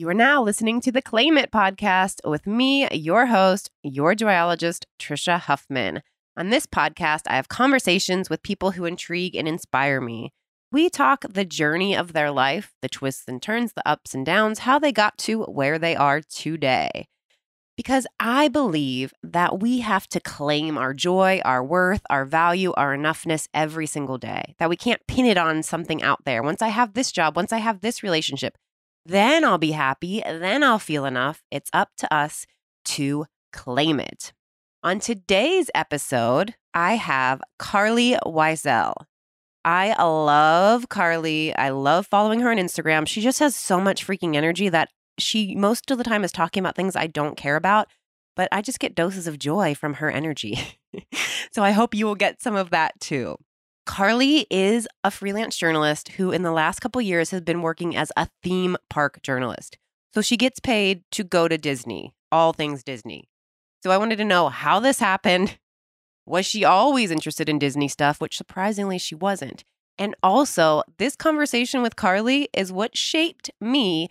You are now listening to the Claim It podcast with me, your host, your joyologist, Trisha Huffman. On this podcast, I have conversations with people who intrigue and inspire me. We talk the journey of their life, the twists and turns, the ups and downs, how they got to where they are today. Because I believe that we have to claim our joy, our worth, our value, our enoughness every single day, that we can't pin it on something out there. Once I have this job, once I have this relationship, then I'll be happy, then I'll feel enough. It's up to us to claim it. On today's episode, I have Carly Wiesel. I love Carly. I love following her on Instagram. She just has so much freaking energy that she most of the time is talking about things I don't care about, but I just get doses of joy from her energy. so I hope you will get some of that too. Carly is a freelance journalist who, in the last couple years, has been working as a theme park journalist. So she gets paid to go to Disney, all things Disney. So I wanted to know how this happened. Was she always interested in Disney stuff, which surprisingly she wasn't? And also, this conversation with Carly is what shaped me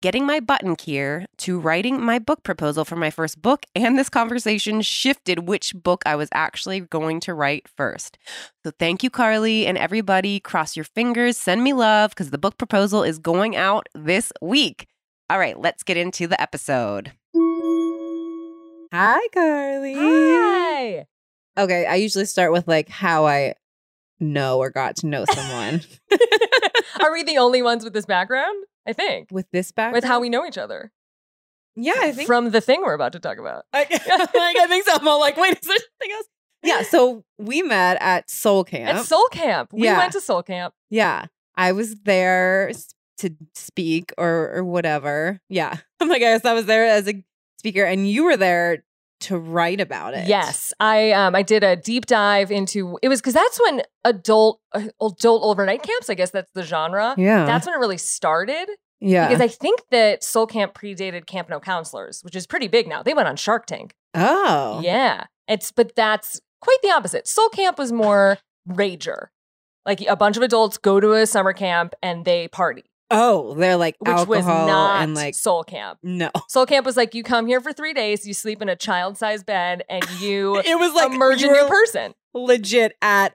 getting my button here to writing my book proposal for my first book. And this conversation shifted which book I was actually going to write first. So thank you, Carly, and everybody. Cross your fingers, send me love because the book proposal is going out this week. All right, let's get into the episode. Hi, Carly. Hi. Okay, I usually start with like how I know or got to know someone Are we the only ones with this background? I think. with this background. With how we know each other. yeah, I think. From the thing we're about to talk about. I, I think so. I'm all like, wait, is there something else? Yeah, so we met at Soul Camp. At Soul Camp. We Yeah. went to Soul Camp. yeah, I was there to speak or or whatever. Yeah, I'm like, I guess I was there as a speaker, and you were there to write about it. Yes. I um I did a deep dive into it was because that's when adult uh, adult overnight camps, I guess that's the genre. Yeah. That's when it really started. Yeah. Because I think that Soul Camp predated Camp No Counselors, which is pretty big now. They went on Shark Tank. oh. Yeah. It's but that's quite the opposite. Soul Camp was more rager. Like a bunch of adults go to a summer camp and they party, Oh, they're like which alcohol was not and like Soul Camp. no. Soul Camp was like you come here for three days, you sleep in a child-sized bed, and you It was like emerge a new person. legit at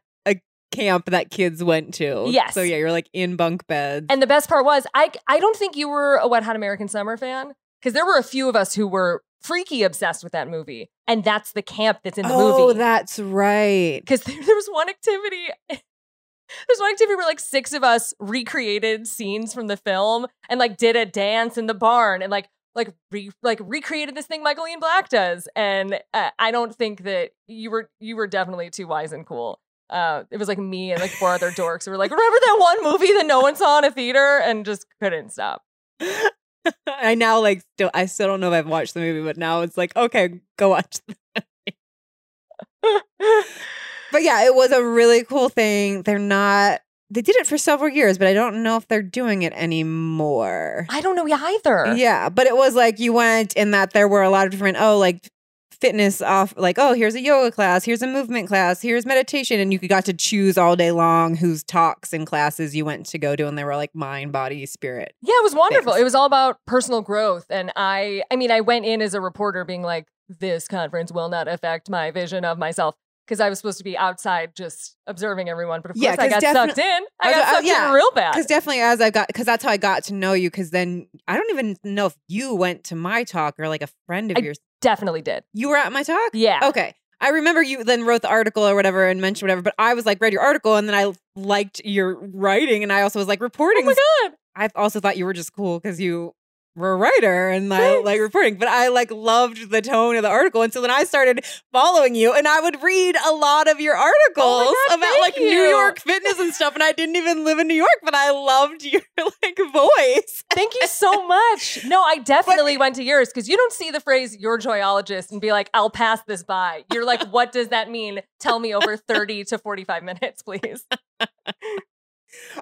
camp that kids went to. Yes. So yeah, you're like in bunk beds. And the best part was, I I don't think you were a Wet Hot American Summer fan because there were a few of us who were freaky obsessed with that movie, and that's the camp that's in the oh, movie. Oh, that's right. because there, there was one activity. There's one activity where like six of us recreated scenes from the film and like did a dance in the barn and like like re, like recreated this thing Michael Ian Black does. And uh, I don't think that you were you were definitely too wise and cool. Uh, it was like me and like four other dorks who were like, remember that one movie that no one saw in a theater and just couldn't stop. I now like still I still don't know if I've watched the movie, but now it's like, okay, go watch. but yeah, it was a really cool thing. They're not they did it for several years, but I don't know if they're doing it anymore. I don't know either. Yeah, but it was like you went in that there were a lot of different oh like fitness off like oh here's a yoga class, here's a movement class, here's meditation and you got to choose all day long whose talks and classes you went to go to and they were like mind, body, spirit. Yeah, it was wonderful. Thanks. It was all about personal growth. And I I mean, I went in as a reporter being like, this conference will not affect my vision of myself. Because I was supposed to be outside just observing everyone. But of Yeah, course I got sucked in. I got uh, sucked yeah, in real bad. Because definitely as I got because that's how I got to know you. Because then I don't even know if you went to my talk or like a friend of I- yours. Definitely did. You were at my talk. Yeah. Okay. I remember you then wrote the article or whatever and mentioned whatever, but I was like, read your article and then I liked your writing and I also was like reporting. Oh my God. I also thought you were just cool because you writer and I like reporting, but I like loved the tone of the article. And so then I started following you and I would read a lot of your articles Oh God, about like New. York fitness and stuff. And I didn't even live in New York, but I loved your like voice. Thank you so much. No, I definitely went to yours because you don't see the phrase your joyologist and be like, I'll pass this by. You're like, what does that mean? Tell me over 30 to 45 minutes, please.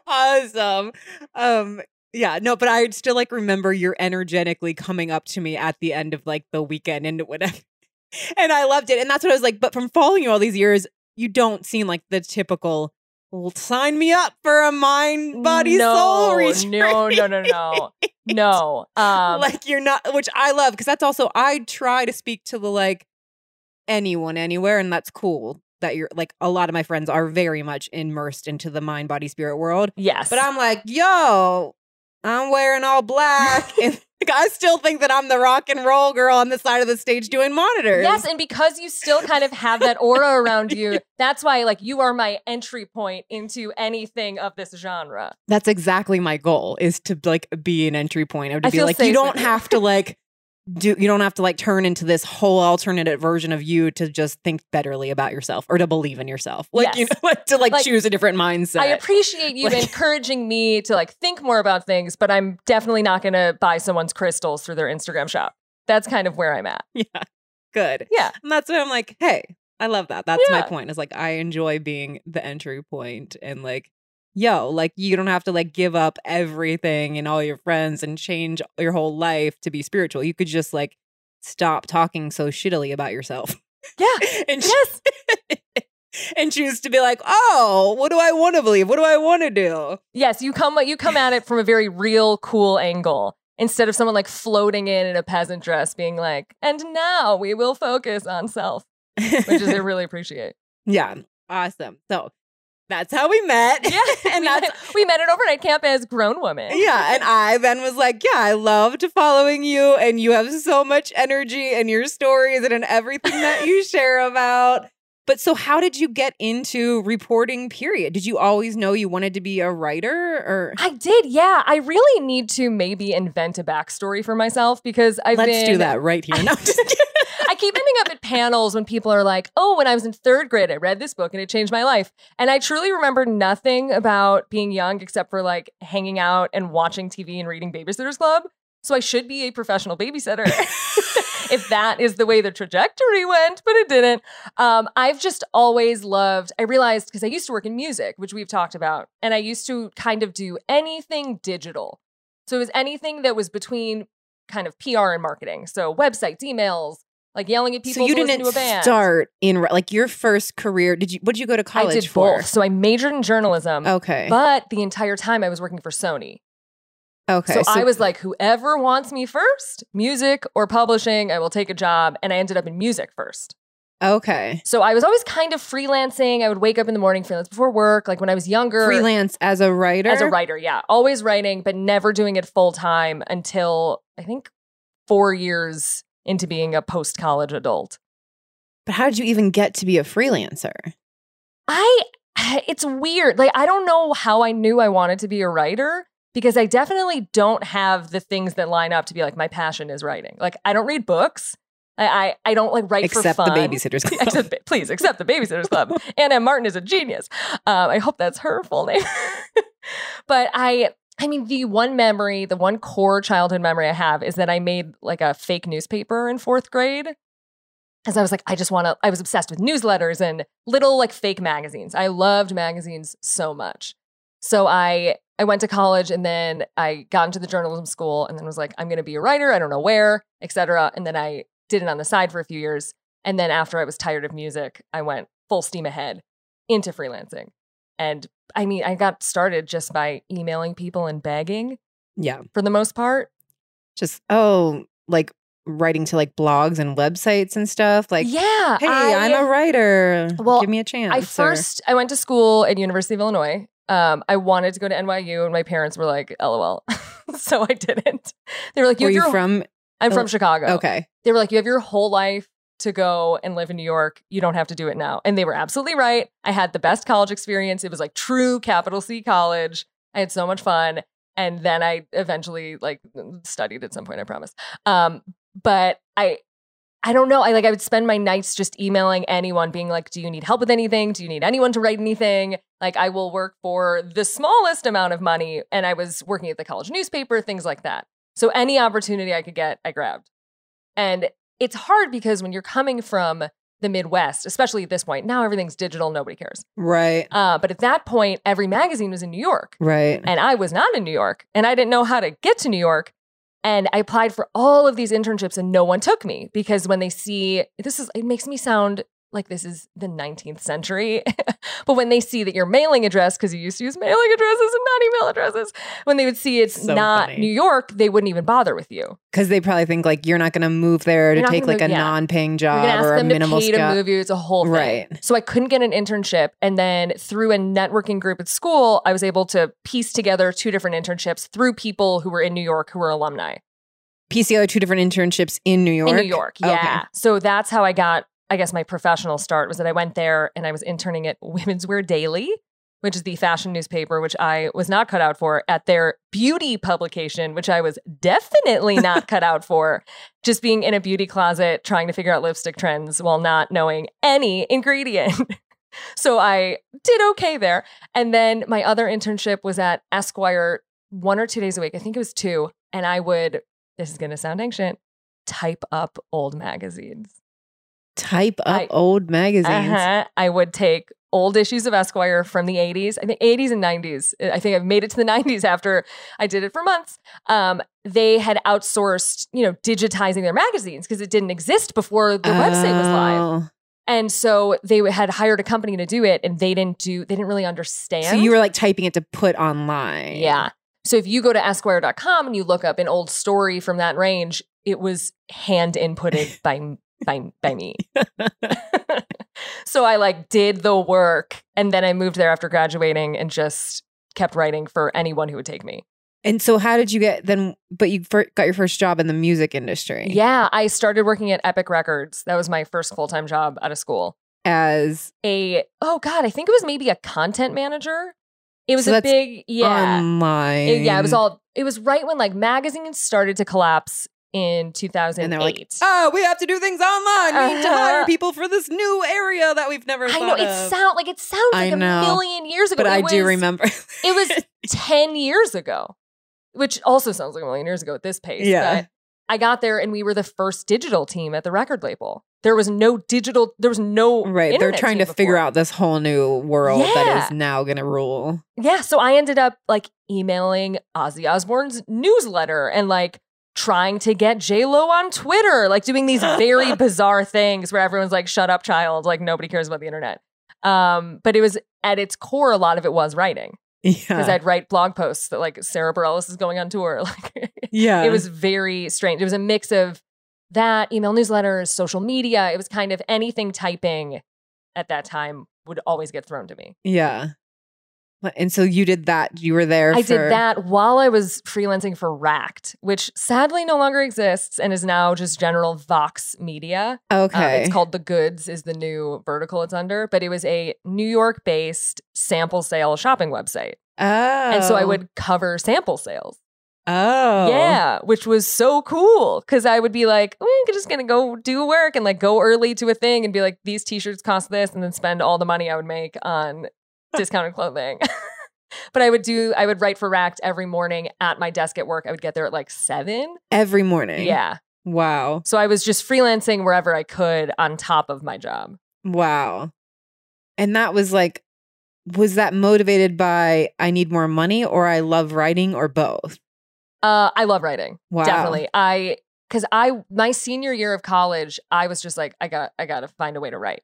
awesome. Um, yeah, no, but I still like remember you're energetically coming up to me at the end of like the weekend and whatever. And I loved it. And that's what I was like, but from following you all these years, you don't seem like the typical well, sign me up for a mind, body, no, soul retreat. No, no, no, no, no. Um, like you're not, which I love because that's also I try to speak to the like anyone anywhere, and that's cool that you're like a lot of my friends are very much immersed into the mind, body, spirit world. yes, But I'm like, yo, I'm wearing all black, and like, I still think that I'm the rock and roll girl on the side of the stage doing monitors. Yes, and because you still kind of have that aura around you, that's why like you are my entry point into anything of this genre. That's exactly my goal is to like be an entry point. I be feel like, you don't have to like do you don't have to like turn into this whole alternative version of you to just think betterly about yourself or to believe in yourself. Like you Yes. know, like to like, Like, choose a different mindset. I appreciate you Like- encouraging me to like think more about things, but I'm definitely not going to buy someone's crystals through their Instagram shop. That's kind of where I'm at. yeah. Good. Yeah. And that's why I'm like, hey, I love that. That's my point. Is like I enjoy being the entry point and like, yo, like you don't have to like give up everything and all your friends and change your whole life to be spiritual. You could just like stop talking so shittily about yourself. Yeah. and Yes. and choose to be like, oh, what do I want to believe? What do I want to do? Yes, you come you come at it from a very real cool angle instead of someone like floating in in a peasant dress being like, "And now we will focus on self," which is I really appreciate. yeah, awesome. So that's how we met. Yeah, and we, that's met, we met at overnight camp as grown women. yeah. And I then was like, yeah, I loved following you, and you have so much energy in your stories and in everything that you share about. But so, how did you get into reporting? Period. Did you always know you wanted to be a writer, or I did, yeah. I really need to maybe invent a backstory for myself because I've let's been do that right here? No, just kidding. I keep ending up at panels when people are like, oh, when I was in third grade, I read this book and it changed my life. And I truly remember nothing about being young except for like hanging out and watching TV and reading Babysitter's Club. So I should be a professional babysitter if that is the way the trajectory went, but it didn't. Um, I've just always loved, I realized because I used to work in music, which we've talked about, and I used to kind of do anything digital. So it was anything that was between kind of PR and marketing. So websites, emails, like yelling at people so you to didn't to a band. start in like your first career. Did you? What did you go to college I did for? both. So I majored in journalism, Okay. but the entire time I was working for Sony. okay. So, I was like, whoever wants me first, music or publishing, I will take a job. And I ended up in music first. okay. So I was always kind of freelancing. I would wake up in the morning, freelance before work. Like when I was younger, Freelance as a writer. as a writer, yeah, always writing, but never doing it full time until I think four years into being a post college adult. But how did you even get to be a freelancer? I, it's weird. Like I don't know how I knew I wanted to be a writer because I definitely don't have the things that line up to be like my passion is writing. Like I don't read books. I I, I don't like write Except for the. Babysitters Club. Except, please accept the Babysitters Club. Anna Martin is a genius. Um, I hope that's her full name. but I, I mean, the one memory, the one core childhood memory I have is that I made like a fake newspaper in fourth grade. Because I was like, I just want to, I was obsessed with newsletters and little like fake magazines. I loved magazines so much. So I, I went to college and then I got into the journalism school and then was like, I'm going to be a writer. I don't know where, etc. And then I did it on the side for a few years. And then after I was tired of music, I went full steam ahead into freelancing. And I mean, I got started just by emailing people and begging Yeah. for the most part. Just oh, like writing to like blogs and websites and stuff. Like, yeah. hey, I, I'm a writer. Well, Give me a chance. I or- first I went to school at University of Illinois. Um, I wanted to go to NYU, and my parents were like, "LOL," so I didn't. They were like, "You were you from? I'm Il- from Chicago." Okay. They were like, "You have your whole life to go and live in New York. You don't have to do it now." And they were absolutely right. I had the best college experience. It was like true capital C college. I had so much fun. And then I eventually like studied at some point, I promise. Um, but I I don't know. I like I would spend my nights just emailing anyone, being like, "Do you need help with anything? Do you need anyone to write anything?" Like I will work for the smallest amount of money, and I was working at the college newspaper, things like that. So any opportunity I could get, I grabbed. And it's hard because when you're coming from the Midwest, especially at this point, now everything's digital, nobody cares. Right. Uh, but at that point, every magazine was in New York, Right. and I was not in New York, and I didn't know how to get to New York. And I applied for all of these internships, and no one took me because when they see this is, it makes me sound like this is the 19th century. but when they see that your mailing address, because you used to use mailing addresses and not email addresses, when they would see it's So not funny. New York, they wouldn't even bother with you. Because they probably think like you're not going to move there to You're not take like move- a yeah. non-paying job or a them to minimal pay to move you. It's a whole thing. Right. So I couldn't get an internship. And then through a networking group at school, I was able to piece together two different internships through people who were in New York who were alumni. PCO two different internships in New York. In New York. Okay. Yeah. So that's how I got, I guess, my professional start was that I went there and I was interning at Women's Wear Daily, which is the fashion newspaper, which I was not cut out for, at their beauty publication, which I was definitely not cut out for. Just being in a beauty closet trying to figure out lipstick trends while not knowing any ingredient. so I did okay there. And then my other internship was at Esquire one or two days a week. I think it was two. And I would, this is going to sound ancient, type up old magazines. Type up I- old magazines. Uh-huh. I would take old issues of Esquire from the 80s, I think 80s and 90s. I think I've made it to the 90s after I did it for months. Um, they had outsourced, you know, digitizing their magazines because it didn't exist before the website was live. Oh. And so they had hired a company to do it and they didn't do, they didn't really understand. So you were like typing it to put online. Yeah. So if you go to esquire.com and you look up an old story from that range, it was hand inputted by by by me. so I like did the work and then I moved there after graduating and just kept writing for anyone who would take me. And so how did you get then but you got your first job in the music industry Yeah, I started working at Epic Records. That was my first full-time job out of school. as A oh god, I think it was maybe a content manager. It was So a big yeah. online. It- yeah, it was all. It was right when like magazines started to collapse in 2008. and they're like, "Oh, we have to do things online. We need to Uh-huh. hire people for this new area that we've never I know it of." sound like it sounds I like a million years ago, but I It do remember. It was 10 years ago, which also sounds like a million years ago at this pace. Yeah. But I got there and we were the first digital team at the record label. There was no digital, there was no. right. They're trying to team figure out this whole new world that Yeah. is now going to rule. Yeah. So I ended up like emailing Ozzy Osbourne's newsletter and like trying to get J Lo on Twitter, like doing these very bizarre things where everyone's like, "Shut up, child!" Like nobody cares about the internet. Um, but it was at its core, a lot of it was writing Yeah. because Yeah. I'd write blog posts that like Sara Bareilles is going on tour. Like yeah. it was very strange. It was a mix of that email newsletters, social media. It was kind of anything typing at that time would always get thrown to me. Yeah. And so you did that. You were there. I for, did that while I was freelancing for Racked, which sadly no longer exists and is now just general Vox Media. Um, Okay. it's called The Goods is the new vertical it's under, but it was a New York-based sample sale shopping website. oh. And so I would cover sample sales. Oh. Yeah, which was so cool because I would be like, "Oh, I'm just gonna go do work and like go early to a thing and be like, these t-shirts cost this, and then spend all the money I would make on discounted clothing. but I would do, I would write for Racked every morning at my desk at work. I would get there at like seven. Every morning. Yeah. Wow. So I was just freelancing wherever I could on top of my job. Wow. And that was like, was that motivated by I need more money or I love writing or both? Uh, I love writing. Wow. Definitely. I because I my senior year of college, I was just like, I got I gotta find a way to write.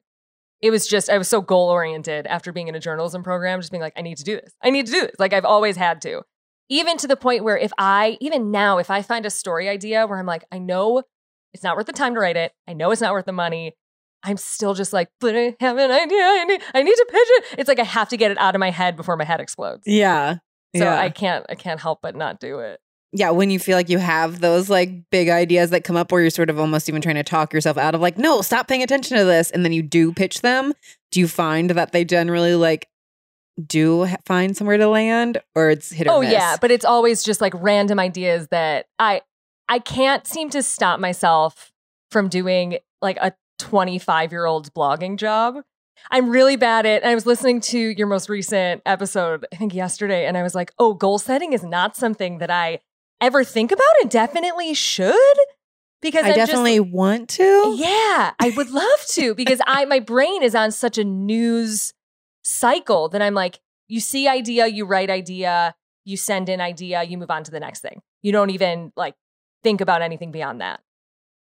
It was just I was so goal oriented after being in a journalism program, just being like, I need to do this. I need to do this. Like I've always had to. Even to the point where if I even now, if I find a story idea where I'm like, I know it's not worth the time to write it, I know it's not worth the money. I'm still just like, but I have an idea. I need, I need to pitch it. It's like I have to get it out of my head before my head explodes. Yeah. So yeah. I can't, I can't help but not do it. Yeah. When you feel like you have those like big ideas that come up where you're sort of almost even trying to talk yourself out of like, no, stop paying attention to this. And then you do pitch them. Do you find that they generally like do ha- find somewhere to land or it's hit or Oh miss? yeah, but it's always just like random ideas that I I can't seem to stop myself from doing like a 25 year old's blogging job. I'm really bad at. And I was listening to your most recent episode, I think yesterday, and I was like, oh, goal setting is not something that I ever think about and definitely should because I I'm just- definitely want to. yeah, I would love to because I my brain is on such a news cycle that I'm like, you see idea, you write idea, you send in idea, you move on to the next thing. You don't even like think about anything beyond that.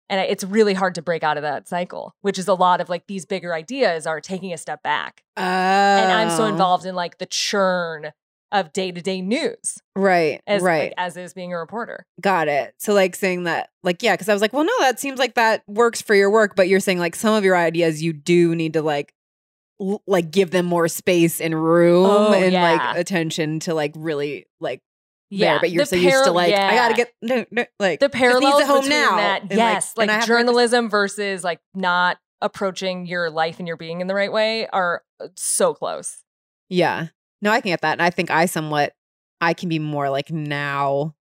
And it's really hard to break out of that cycle, which is a lot of like these bigger ideas are taking a step back. Oh. And I'm so oh. involved in like the churn of day to day news Right. as right. like, as is being a reporter. Got it. So like saying that, like, yeah, because I was like, well, no, that seems like that works for your work, but you're saying like some of your ideas you do need to like l- like give them more space and room Oh, and yeah. like attention to like really like Yeah, there. But you're the so used to like, I gotta get no, no, like the parallels home between now. that. and, yes, I like, have to journalism versus like not approaching your life and your being in the right way are uh, so close. Yeah. No, I can get that. And I think I somewhat I can be more like now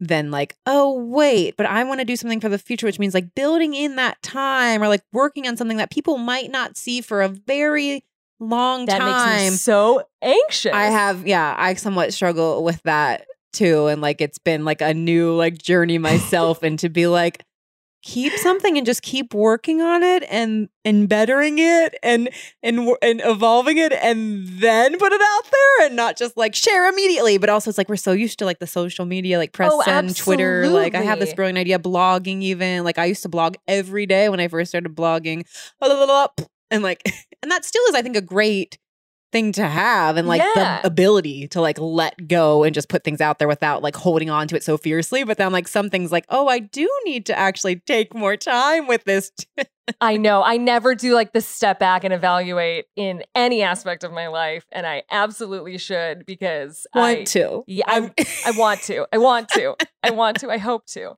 than like, oh wait, but I want to do something for the future, which means like building in that time or like working on something that people might not see for a very long That time. makes me so anxious. I have, yeah, I somewhat struggle with that too. And like it's been like a new like journey myself and to be like, keep something and just keep working on it and and bettering it and and and evolving it and then put it out there and not just like share immediately but also it's like we're so used to like the social media like press Oh, send twitter. Like i have this brilliant idea blogging even. Like i used to blog every day when i first started blogging. Blah, blah, blah, blah, and like and that still is i think a great thing to have and like Yeah. the ability to like let go and just put things out there without like holding on to it so fiercely but then like some things like oh i do need to actually take more time with this I know. I never do like the step back and evaluate in any aspect of my life, and I absolutely should because want I to yeah I, I want to. I want to. I want to. I hope to.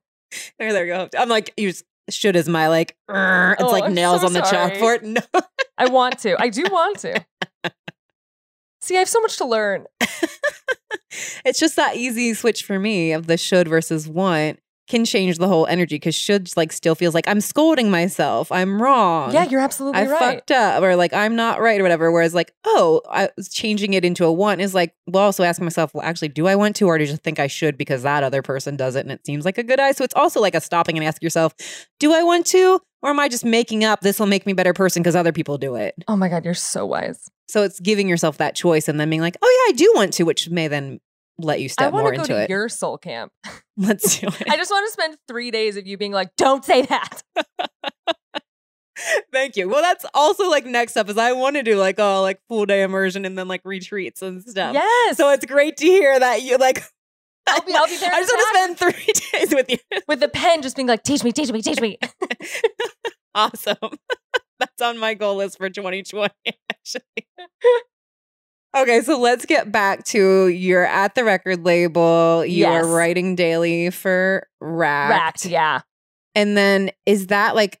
there, there you go i'm like you just should is my like it's Oh, like I'm nails so on the sorry. chalkboard no I want to. I do want to. See, I have so much to learn. it's just that easy switch for me of the should versus want can change the whole energy because should like still feels like I'm scolding myself. I'm wrong. Yeah, you're absolutely I right. fucked up or like I'm not right or whatever. Whereas like, oh, I was changing it into a want is like, well, also asking myself, well, actually, do I want to or do I just think I should because that other person does it and it seems like a good idea? So it's also like a stopping and ask yourself, do I want to or am I just making up this will make me a better person because other people do it? Oh my god, you're so wise. So it's giving yourself that choice and then being like, oh yeah, I do want to, which may then let you I step want more to go into to it. your soul camp. Let's do it. I just want to spend three days of you being like, "Don't say that." Thank you. Well, that's also like next up is I want to do like oh like full day immersion and then like retreats and stuff. Yes. So it's great to hear that you like. I'll be- I'll be there I just want to spend three days with you. with the pen, just being like, "Teach me, teach me, teach me." awesome. That's on my goal list for 2020. Actually. Okay, so let's get back to you're at the record label. You Yes. are writing daily for Racked. Racked, yeah. And then is that like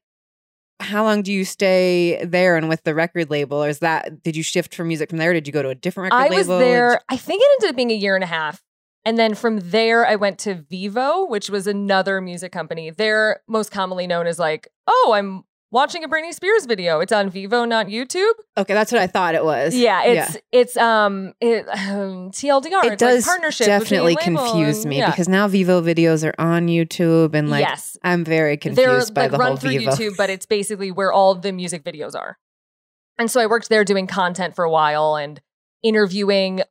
how long do you stay there and with the record label? Or is that did you shift from music from there? Did you go to a different record I label? was there. I think it ended up being a year and a half. And then from there, I went to Vevo, which was another music company. They're most commonly known as like, oh, I'm watching a Britney Spears video. It's on Vevo, not YouTube. Okay, that's what I thought it was. Yeah, it's it's um it um, TLDR. It it's does like partnership definitely between label confuse and- me yeah. because now Vevo videos are on YouTube and like yes, I'm very confused. they're confused by like the run whole through Vevo. YouTube, but it's basically where all the music videos are. And so I worked there doing content for a while and interviewing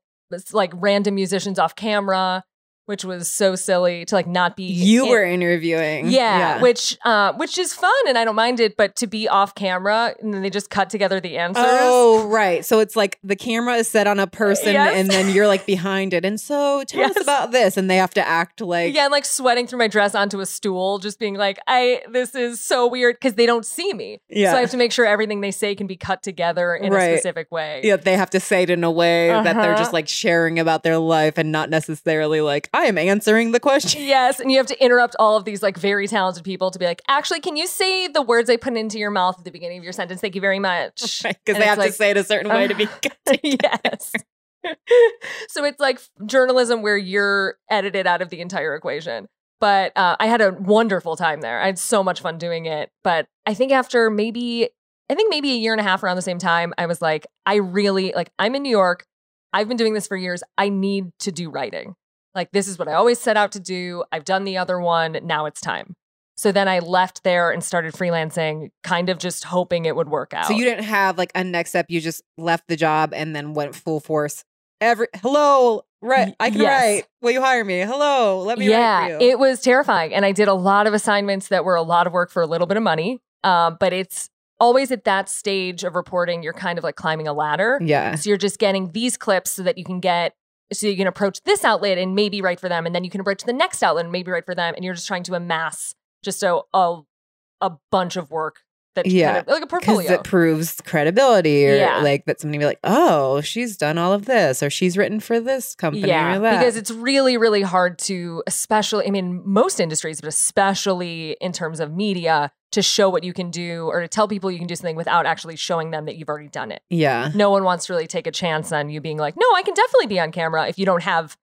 like random musicians off camera, which was so silly to like not be You in- were interviewing. yeah, which uh, which is fun and I don't mind it, but to be off camera and then they just cut together the answers. Oh, right. So it's like the camera is set on a person Yes. and then you're like behind it. And so tell us about this. And they have to act like yeah, and like sweating through my dress onto a stool, just being like, "I this is so weird" because they don't see me. Yeah. so I have to make sure everything they say can be cut together in Right. a specific way. yeah, they have to say it in a way that they're Uh-huh. just like sharing about their life and not necessarily like, I am answering the question. Yes, and you have to interrupt all of these like very talented people to be like, actually, can you say the words I put into your mouth at the beginning of your sentence? Thank you very much. Because And they have to say it a certain way to be. yes. so it's like journalism where you're edited out of the entire equation. But uh, I had a wonderful time there. I had so much fun doing it. But I think after maybe, I think maybe a year and a half around the same time, I was like, I really, like, I'm in New York. I've been doing this for years. I need to do writing. Like, this is what I always set out to do. I've done the other one. Now it's time. So then I left there and started freelancing, kind of just hoping it would work out. So you didn't have like a next step. You just left the job and then went full force every hello, right? I can Yes. write. Will you hire me? Hello, let me yeah, write for you. it was terrifying. And I did a lot of assignments that were a lot of work for a little bit of money. Um, but it's always at that stage of reporting, you're kind of like climbing a ladder. yeah. So you're just getting these clips so that you can get, so you can approach this outlet and maybe write for them. And then you can approach the next outlet and maybe write for them. And you're just trying to amass just a, a, a bunch of work that, Yeah, kind of, like a Because portfolio. it proves credibility, or Yeah. like that somebody be like, oh, she's done all of this, or she's written for this company, Yeah, or that. because it's really, really hard to, especially, I mean, most industries, but especially in terms of media, to show what you can do or to tell people you can do something without actually showing them that you've already done it. yeah, No one wants to really take a chance on you being like, no, I can definitely be on camera if you don't have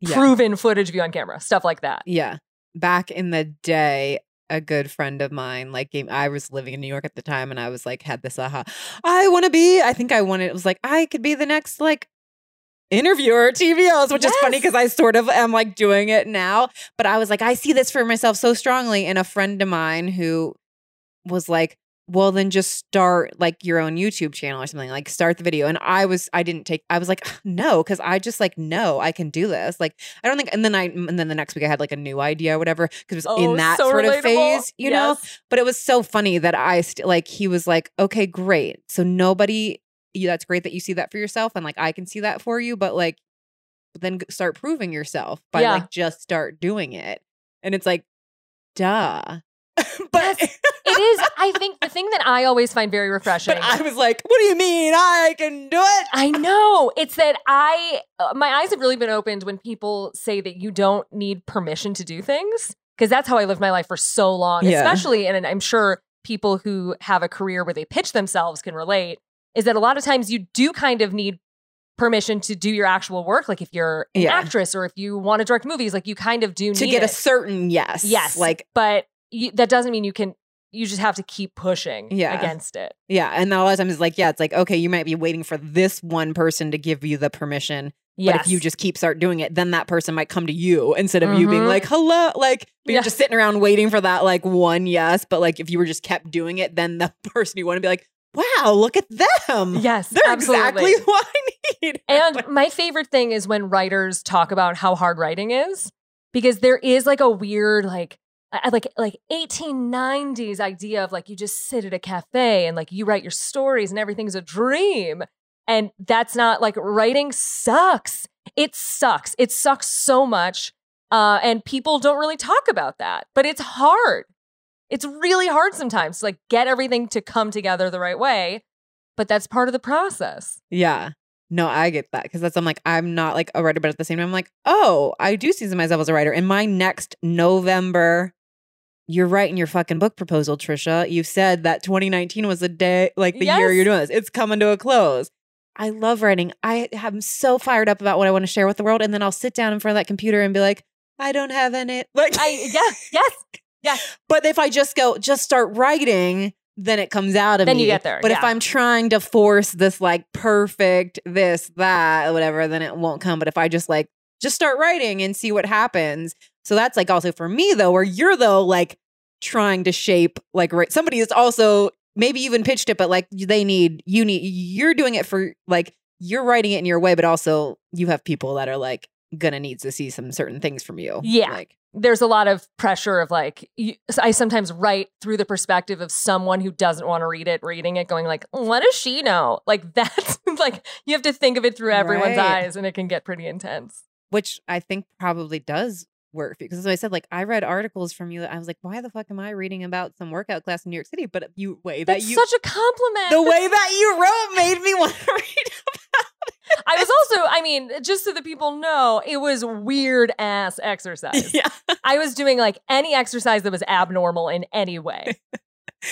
yeah, proven footage of you on camera, stuff like that. yeah. Back in the day, a good friend of mine, like, gave, I was living in New York at the time, and I was like, had this aha, I want to be. I think I wanted. It was like I could be the next like interviewer at TVLs, which is funny because I sort of am like doing it now. But I was like, I see this for myself so strongly. And a friend of mine who was like, well, then just start like your own YouTube channel or something. Like start the video. And I was, I didn't take, I was like, no, because I just like, no, I can do this. Like, I don't think, and then I, and then the next week I had like a new idea or whatever, because it was Oh, in that so sort of phase, you know? But it was so funny that I st- like he was like, okay, great. So nobody, you, that's great that you see that for yourself, and like I can see that for you. But like, then start proving yourself by Yeah. like just start doing it, and it's like, duh. but It is, I think, the thing that I always find very refreshing. but I was like, what do you mean I can do it? I know. It's that I, uh, my eyes have really been opened when people say that you don't need permission to do things. Because that's how I lived my life for so long, Yeah. especially, and I'm sure people who have a career where they pitch themselves can relate, is that a lot of times you do kind of need permission to do your actual work. Like if you're an Yeah. actress or if you want to direct movies, like you kind of do need to get a certain yes, Yes. like but you, that doesn't mean you can, you just have to keep pushing Yeah. against it. yeah. And a lot of times it's like, yeah, it's like okay, you might be waiting for this one person to give you the permission, Yes. But if you just keep start doing it, then that person might come to you instead of you being Mhm. like, hello. Like, Yeah. you're just sitting around waiting for that like one yes. But like if you were just kept doing it, then the person you want to be like, wow, look at them. yes, They're absolutely. exactly what I need. And my favorite thing is when writers talk about how hard writing is, because there is like a weird like like like 1890s idea of like you just sit at a cafe and like you write your stories and everything's a dream. And that's not like writing sucks. It sucks. It sucks so much. Uh, and people don't really talk about that, but it's hard. It's really hard sometimes to like get everything to come together the right way. But that's part of the process. yeah. No, I get that because that's I'm like I'm not like a writer, but at the same time I'm like, oh, I do see myself as a writer. In my next November, you're writing your fucking book proposal, Trisha. You said that 2019 was the day, like the year you're doing this. It's coming to a close. I love writing. I am so fired up about what I want to share with the world, and then I'll sit down in front of that computer and be like, I don't have any. Like, I yes, yes. Yes. But if I just go, just start writing, then it comes out of Then me. you get there, But if. I'm trying to force this like perfect this that whatever, then it won't come. But if I just like just start writing and see what happens, so that's like also for me though, where you're though like trying to shape like right somebody is also maybe even pitched it, but like they need you need you're doing it for like you're writing it in your way, but also you have people that are like gonna need to see some certain things from you. Yeah. like There's a lot of pressure of like you, I sometimes write through the perspective of someone who doesn't want to read it, reading it, going like, "What does she know?" Like that's like you have to think of it through everyone's Right. eyes, and it can get pretty intense. which I think probably does work because as I said, like I read articles from you. that I was like, why the fuck am I reading about some workout class in New York City? But you way that That's you such a compliment. the way that you wrote made me want to read. About I was also, I mean, just so that people know, it was weird ass exercise. yeah. I was doing like any exercise that was abnormal in any way.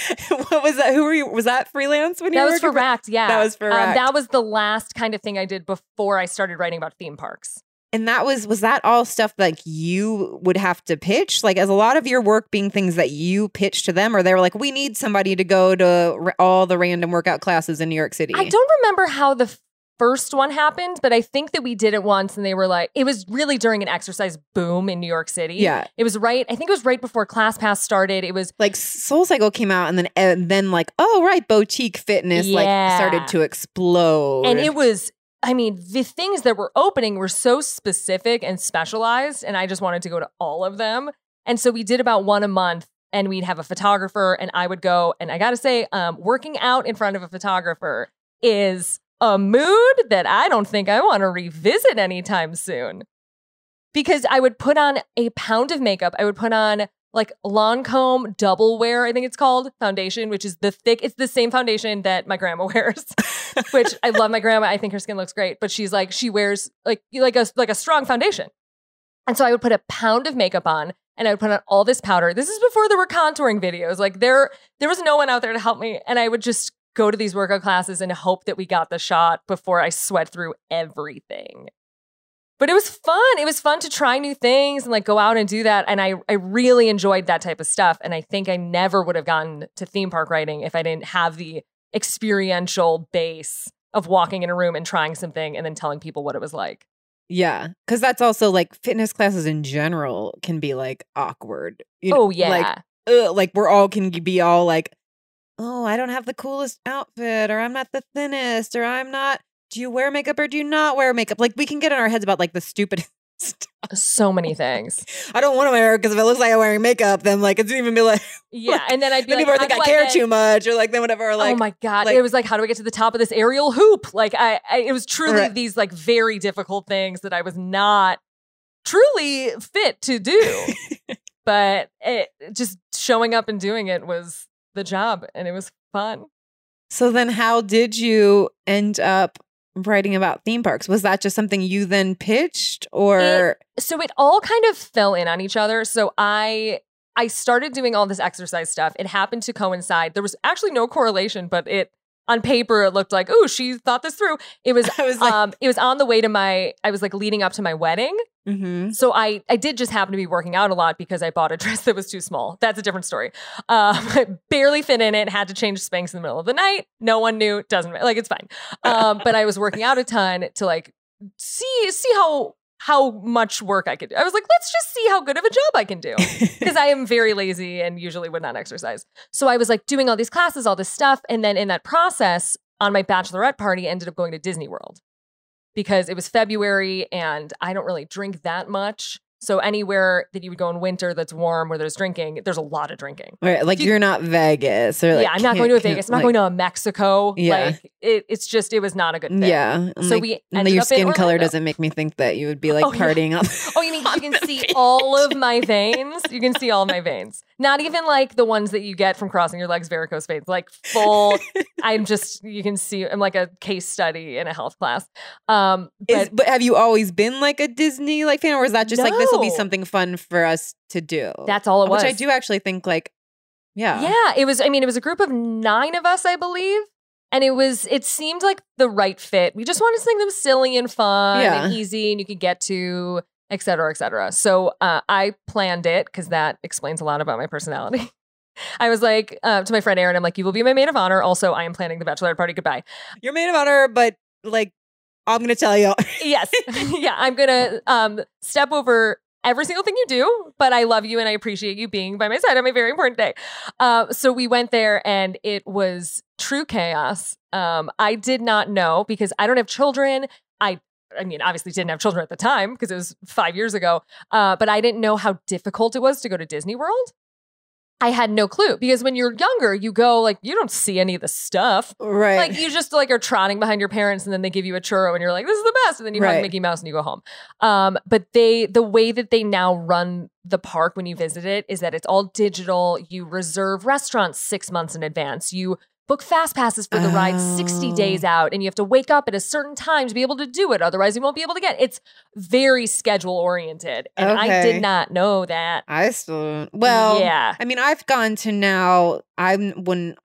what was that? Who were you? Was that freelance when you That was for Racked, yeah. That was for Um, that was the last kind of thing I did before I started writing about theme parks. And that was was that all stuff like you would have to pitch? Like as a lot of your work being things that you pitch to them, or they were like, we need somebody to go to r- all the random workout classes in New York City. I don't remember how the first one happened, but I think that we did it once and they were like, it was really during an exercise boom in New York City. Yeah. It was right, I think it was right before ClassPass started. It was, like Soul Cycle came out and then and then like oh right boutique fitness like started to explode and it was I mean, the things that were opening were so specific and specialized, and I just wanted to go to all of them. And so we did about one a month, and we'd have a photographer, and I would go. And I got to say, um, working out in front of a photographer is a mood that I don't think I want to revisit anytime soon. Because I would put on a pound of makeup, I would put on like Lancome double wear, I think it's called foundation, which is the thick, it's the same foundation that my grandma wears, which I love my grandma. I think her skin looks great, but she's like, she wears like, like a, like a strong foundation. And so I would put a pound of makeup on and I would put on all this powder. This is before there were contouring videos. Like there, there was no one out there to help me. And I would just go to these workout classes and hope that we got the shot before I sweat through everything but it was fun. It was fun to try new things and like go out and do that. And I, I really enjoyed that type of stuff. And I think I never would have gotten to theme park writing if I didn't have the experiential base of walking in a room and trying something and then telling people what it was like. Yeah, because that's also like fitness classes in general can be like awkward. You oh yeah, like ugh, like we're all can be all like, oh, I don't have the coolest outfit, or I'm not the thinnest, or I'm not do you wear makeup or do you not wear makeup? Like we can get in our heads about like the stupid stuff. So many things. I don't want to wear it because if it looks like I'm wearing makeup, then like it's even be like yeah, and then I'd be then like, people think I care too much, or like then whatever. Or like oh my god, like- it was like, how do I get to the top of this aerial hoop? Like I, I it was truly Right. these like very difficult things that I was not truly fit to do. but it just showing up and doing it was the job, and it was fun. So then, how did you end up writing about theme parks? Was that just something you then pitched, or so it all kind of fell in on each other. So i i started doing all this exercise stuff. It happened to coincide. There was actually no correlation but it on paper it looked like oh she thought this through. It was I was like, um it was on the way to my i was like leading up to my wedding mhm. so i i did just happen to be working out a lot because i bought a dress that was too small. That's a different story. Um I barely fit in it had to change Spanx in the middle of the night. No one knew. Doesn't like it's fine. Um but i was working out a ton to like see see how how much work I could do. I was like, let's just see how good of a job I can do. Because I am very lazy and usually would not exercise. So I was like doing all these classes, all this stuff, and then in that process, on my bachelorette party, I ended up going to Disney World because it was February and I don't really drink that much. So anywhere that you would go in winter that's warm where there's drinking, there's a lot of drinking. Right, like you- you're not Vegas, or like, yeah, I'm not going to a Vegas. I'm not like- going to a Mexico. Yeah. Like it, it's just it was not a good fit. Yeah, So like, we and ended your up in skin color doesn't make me think that you would be like Oh, yeah. partying on. Oh, you mean you can see beach. all of my veins? You can see all my veins. Not even like the ones that you get from crossing your legs, varicose veins. Like full. I'm just you can see. I'm like a case study in a health class. Um, but Is, but have you always been like a Disney like fan, or is that just like this will be something fun for us to do? that's all it was. which I do actually think like, yeah, Yeah, it was. I mean, it was a group of nine of us, I believe. And it was, it seemed like the right fit. We just wanted something that was silly and fun Yeah. and easy and you could get to, et cetera, et cetera. So uh, I planned it because that explains a lot about my personality. I was like uh, to my friend Aaron, I'm like, you will be my maid of honor. Also, I am planning the bachelorette party. Goodbye. you're maid of honor, but like I'm gonna tell you, yes. yeah, I'm going to um, step over every single thing you do, but I love you and I appreciate you being by my side on my very important day. Uh, so we went there and it was true chaos. Um, I did not know because I don't have children. I I mean, obviously didn't have children at the time because it was five years ago. Uh, but I didn't know how difficult it was to go to Disney World. I had no clue because when you're younger, you go like you don't see any of the stuff. Right? like you just like are trotting behind your parents and then they give you a churro and you're like this is the best and then you hug mickey mouse and you go home. Um but they the way that they now run the park when you visit it is that it's all digital. You reserve restaurants six months in advance. You book fast passes for the ride 60 Oh. days out and you have to wake up at a certain time to be able to do it otherwise you won't be able to get it. it's very schedule oriented and i did not know that I still well, yeah I mean, I've gone to now. I'm when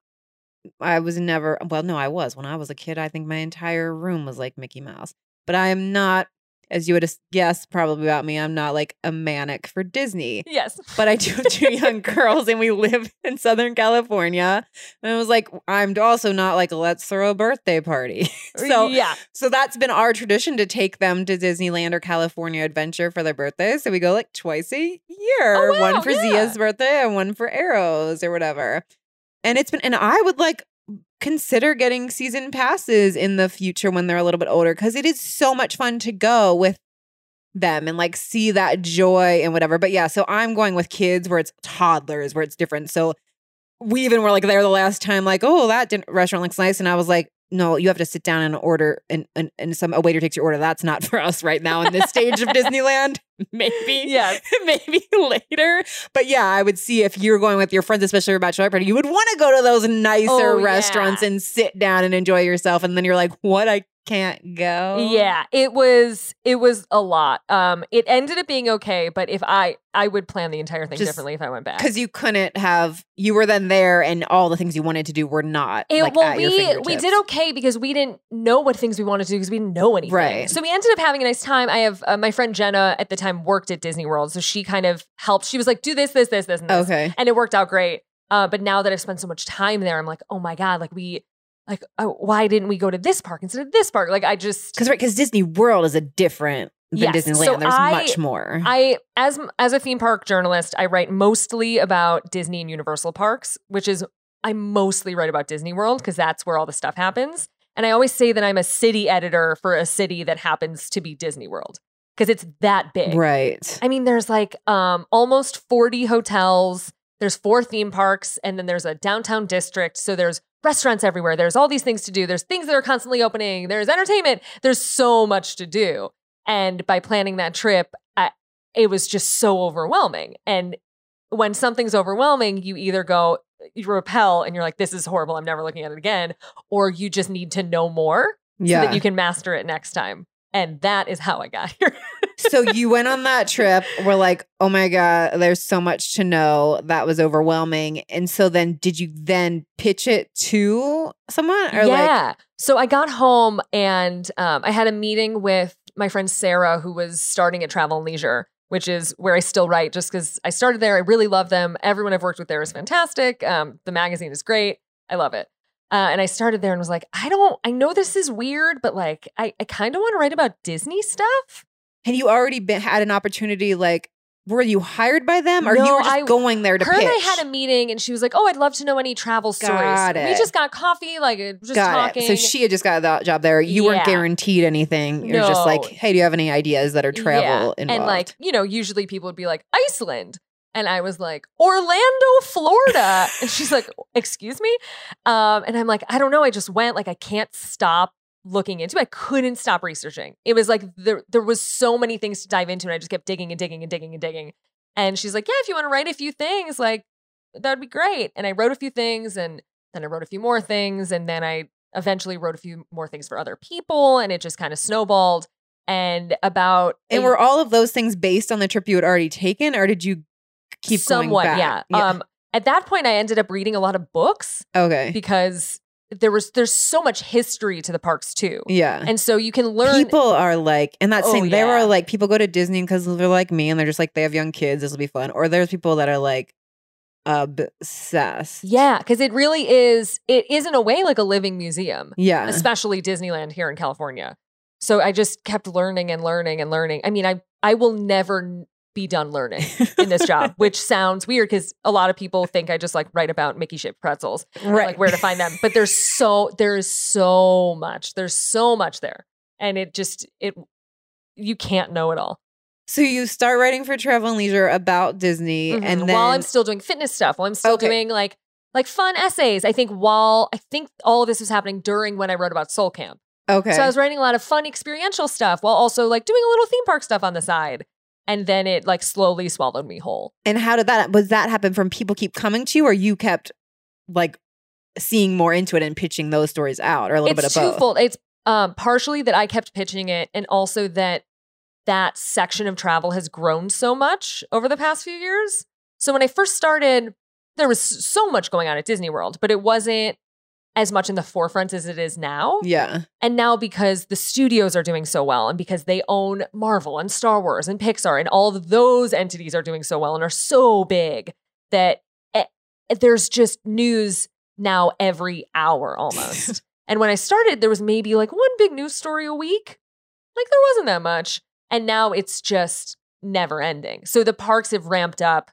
I was never. Well, no, I was when I was a kid. I think my entire room was like Mickey Mouse. But I am not, as you would have guessed, probably about me. I'm not like a manic for Disney. yes But I do have two young girls, and we live in Southern California. And I was like, I'm also not like let's throw a birthday party. so yeah so that's been our tradition to take them to Disneyland or California Adventure for their birthdays. So we go like twice a year. Oh, wow, one for yeah. Zia's birthday and one for Arrows or whatever. And it's been and I would like consider getting season passes in the future when they're a little bit older because it is so much fun to go with them and like see that joy and whatever. But yeah, so I'm going with kids where it's toddlers where it's different. So we even were like there the last time, like, oh, that restaurant looks nice. And I was like, no, you have to sit down and order and, and, and some a waiter takes your order. That's not for us right now in this stage of Disneyland. Maybe. yeah, Maybe later. But yeah, I would see if you're going with your friends, especially your bachelorette party, you would want to go to those nicer Oh, yeah. restaurants and sit down and enjoy yourself. And then you're like, what? I can't go. Yeah, it was it was a lot. Um, it ended up being okay, but if I I would plan the entire thing Just differently if I went back. Because you couldn't have, you were then there and all the things you wanted to do were not. It, like, well, we we did okay because we didn't know what things we wanted to do because we didn't know anything. Right. So we ended up having a nice time. I have uh, my friend Jenna at the time worked at Disney World, so she kind of helped. She was like, "Do this, this, this, this, and this," Okay. and it worked out great. Uh, but now that I've spent so much time there, I'm like, oh my god, like we, like, oh, why didn't we go to this park instead of this park? Like, I just Because right, because Disney World is a different than Yes. Disneyland. So There's I- much more. I as as a theme park journalist, I write mostly about Disney and Universal parks, which is I mostly write about Disney World because that's where all the stuff happens. And I always say that I'm a city editor for a city that happens to be Disney World because it's that big. right. I mean, there's like um almost 40 hotels, there's four theme parks, and then there's a downtown district. So there's restaurants everywhere. There's all these things to do. There's things that are constantly opening. There's entertainment. There's so much to do. And by planning that trip, I, it was just so overwhelming. And when something's overwhelming, you either go, you repel and you're like, this is horrible. I'm never looking at it again. Or you just need to know more Yeah. so that you can master it next time. And that is how I got here. So you went on that trip. We're like, oh my God, there's so much to know. That was overwhelming. And so then did you then pitch it to someone? Or like yeah. so I got home and um, I had a meeting with my friend Sarah, who was starting at Travel and Leisure, which is where I still write just because I started there. I really love them. Everyone I've worked with there is fantastic. Um, the magazine is great. I love it. Uh, and I started there and was like, I don't, I know this is weird, but like, I, I kind of want to write about Disney stuff. Had you already been had an opportunity like were you hired by them or you were just I- going there to Her pitch? and I had a meeting and she was like, Oh, I'd love to know any travel stories. Got We just got coffee, like uh, just Got talking. it. So she had just got that job there. You weren't guaranteed anything. You're just like, hey, do you have any ideas that are travel Yeah. involved? And like, you know, usually people would be like, Iceland. And I was like, Orlando, Florida. and she's like, excuse me? Um, and I'm like, I don't know. I just went, like, I can't stop looking into. I couldn't stop researching. It was like there, there was so many things to dive into, and I just kept digging and digging and digging and digging. And she's like, Yeah, if you want to write a few things, like that would be great. And I wrote a few things and then I wrote a few more things. And then I eventually wrote a few more things for other people. And it just kind of snowballed. And about and a- were all of those things based on the trip you had already taken, or did you keep somewhat, yeah. back? Um, at that point, I ended up reading a lot of books okay. because there was there's so much history to the parks too, yeah. and so you can learn. people are like, and that's Oh, saying yeah. are like people go to Disney because they're like me and they're just like they have young kids. This will be fun. Or there's people that are like obsessed. yeah, because it really is. It is in a way like a living museum. Yeah. especially Disneyland here in California. So I just kept learning and learning and learning. I mean, I I will never be done learning in this job, which sounds weird because a lot of people think I just like write about Mickey shaped pretzels, right. like where to find them. But there's so there's so much. There's so much there, and it just it you can't know it all. So you start writing for Travel and Leisure about Disney, Mhm. and then while I'm still doing fitness stuff, while I'm still Okay. doing like like fun essays. I think while I think all of this was happening during when I wrote about Soul Camp. okay, So I was writing a lot of fun experiential stuff while also like doing a little theme park stuff on the side. And then it like slowly swallowed me whole. and how did that was that happen from people keep coming to you, or you kept like seeing more into it and pitching those stories out, or a little it's bit of both? twofold. It's um, partially that I kept pitching it, and also that that section of travel has grown so much over the past few years. So when I first started, there was so much going on at Disney World, but it wasn't as much in the forefront as it is now. Yeah, And now because the studios are doing so well and because they own Marvel and Star Wars and Pixar and all of those entities are doing so well and are so big that eh, there's just news now every hour almost. and when I started there was maybe like one big news story a week. Like there wasn't that much. And now it's just never ending. So the parks have ramped up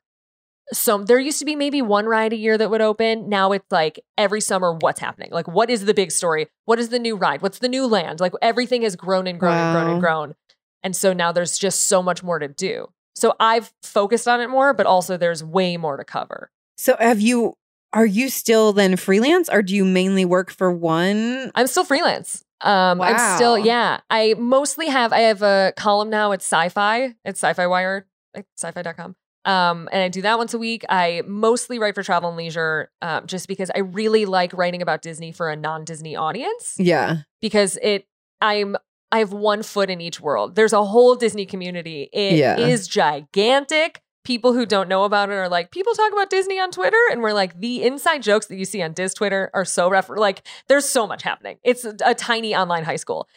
so there used to be maybe one ride a year that would open. Now it's like every summer, what's happening? Like, what is the big story? What is the new ride? What's the new land? Like everything has grown and grown and grown and grown. And so now there's just so much more to do. So I've focused on it more, but also there's way more to cover. So have you are you still then freelance or do you mainly work for one? I'm still freelance. Um, I'm still, yeah. I mostly have, I have a column now at SYFY, at SYFY Wire, like syfy.com. Um, and I do that once a week. I mostly write for Travel and Leisure, um, just because I really like writing about Disney for a non-Disney audience. Yeah. Because it, I'm, I have one foot in each world. There's a whole Disney community. It is Yeah. gigantic. People who don't know about it are like, people talk about Disney on Twitter, and we're like, the inside jokes that you see on Dis Twitter are so rough. Like, there's so much happening. It's a, a tiny online high school.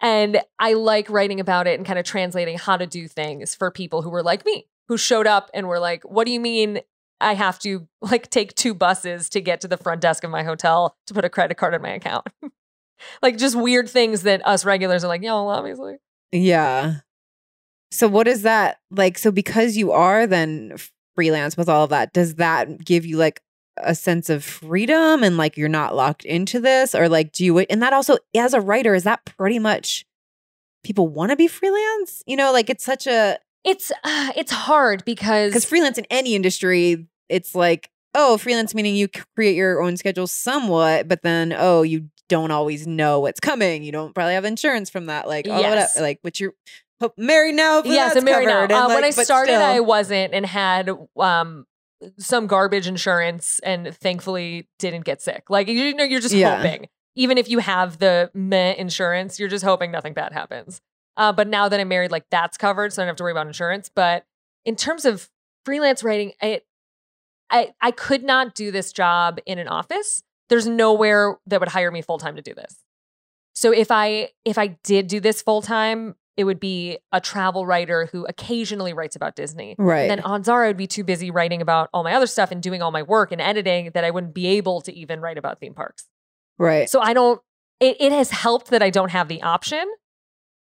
And I like writing about it and kind of translating how to do things for people who were like me, who showed up and were like, what do you mean I have to like take two buses to get to the front desk of my hotel to put a credit card in my account? like just weird things that us regulars are like, yeah, well, obviously. Yeah. So what is that like? So because you are then freelance with all of that, does that give you like a sense of freedom and like you're not locked into this, or like do you? And that also, as a writer, is that pretty much people want to be freelance? You know, like it's such a It's uh, it's hard because because freelance in any industry, it's like oh, freelance meaning you create your own schedule somewhat, but then oh, you don't always know what's coming. You don't probably have insurance from that, like oh, Yes. whatever, like which you're married now. yes, I'm married now. Uh, and, when I started, still. I wasn't and had um some garbage insurance, and thankfully didn't get sick. Like you know, you're just Yeah. hoping. Even if you have the meh insurance, you're just hoping nothing bad happens. Uh, but now that I'm married, like that's covered, so I don't have to worry about insurance. But in terms of freelance writing, I I I could not do this job in an office. There's nowhere that would hire me full time to do this. So if I if I did do this full time, it would be a travel writer who occasionally writes about Disney. right. Then odds are I would be too busy writing about all my other stuff and doing all my work and editing that I wouldn't be able to even write about theme parks. right. So I don't it, it has helped that I don't have the option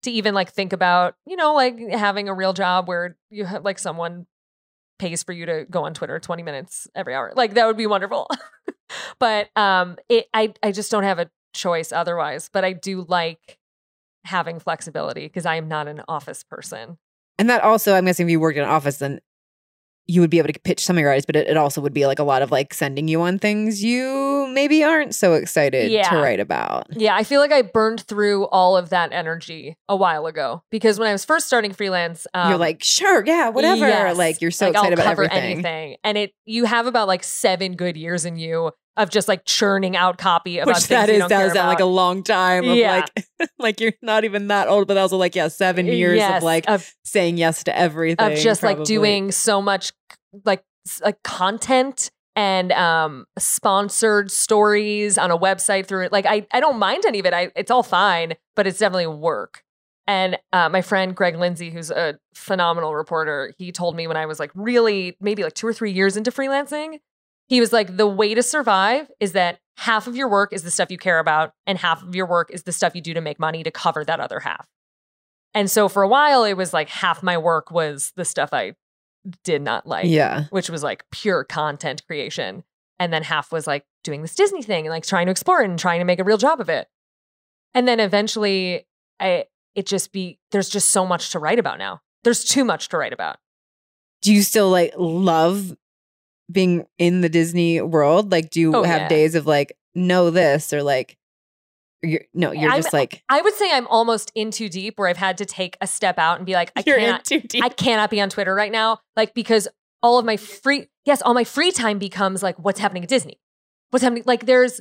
to even like think about, you know, like having a real job where you have like someone pays for you to go on Twitter 20 minutes every hour. Like that would be wonderful. but um it I I just don't have a choice otherwise, but I do like having flexibility because I am not an office person. And that also, I'm guessing if you worked in an office, then you would be able to pitch some of your ideas, but it, it also would be like a lot of like sending you on things you maybe aren't so excited Yeah. to write about. Yeah, I feel like I burned through all of that energy a while ago because when I was first starting freelance, um, you're like, sure, yeah, whatever. yes, like you're so like, excited I'll about everything. anything, and it you have about like seven good years in you of just like churning out copy about Which that is that was at like a long time of Yeah. like like you're not even that old, but also like yeah, seven years Yes, of like of, saying yes to everything. of just like doing so much like like content and um sponsored stories on a website through it like i i don't mind any of it i it's all fine but it's definitely work and uh, my friend greg lindsay who's a phenomenal reporter he told me when i was like really maybe like two or three years into freelancing he was like the way to survive is that half of your work is the stuff you care about and half of your work is the stuff you do to make money to cover that other half and so for a while it was like half my work was the stuff i did not like Yeah. which was like pure content creation. And then half was like doing this Disney thing and like trying to explore it and trying to make a real job of it. And then eventually I it just be there's just so much to write about now. There's too much to write about. Do you still like love being in the Disney world? Like do you Oh, have yeah. days of like know this or like you're no, you're I'm- just like I would say I'm almost in too deep where I've had to take a step out and be like, I cannot in too deep. I cannot be on Twitter right now. Like because all of my free yes, all my free time becomes like what's happening at Disney. What's happening? Like there's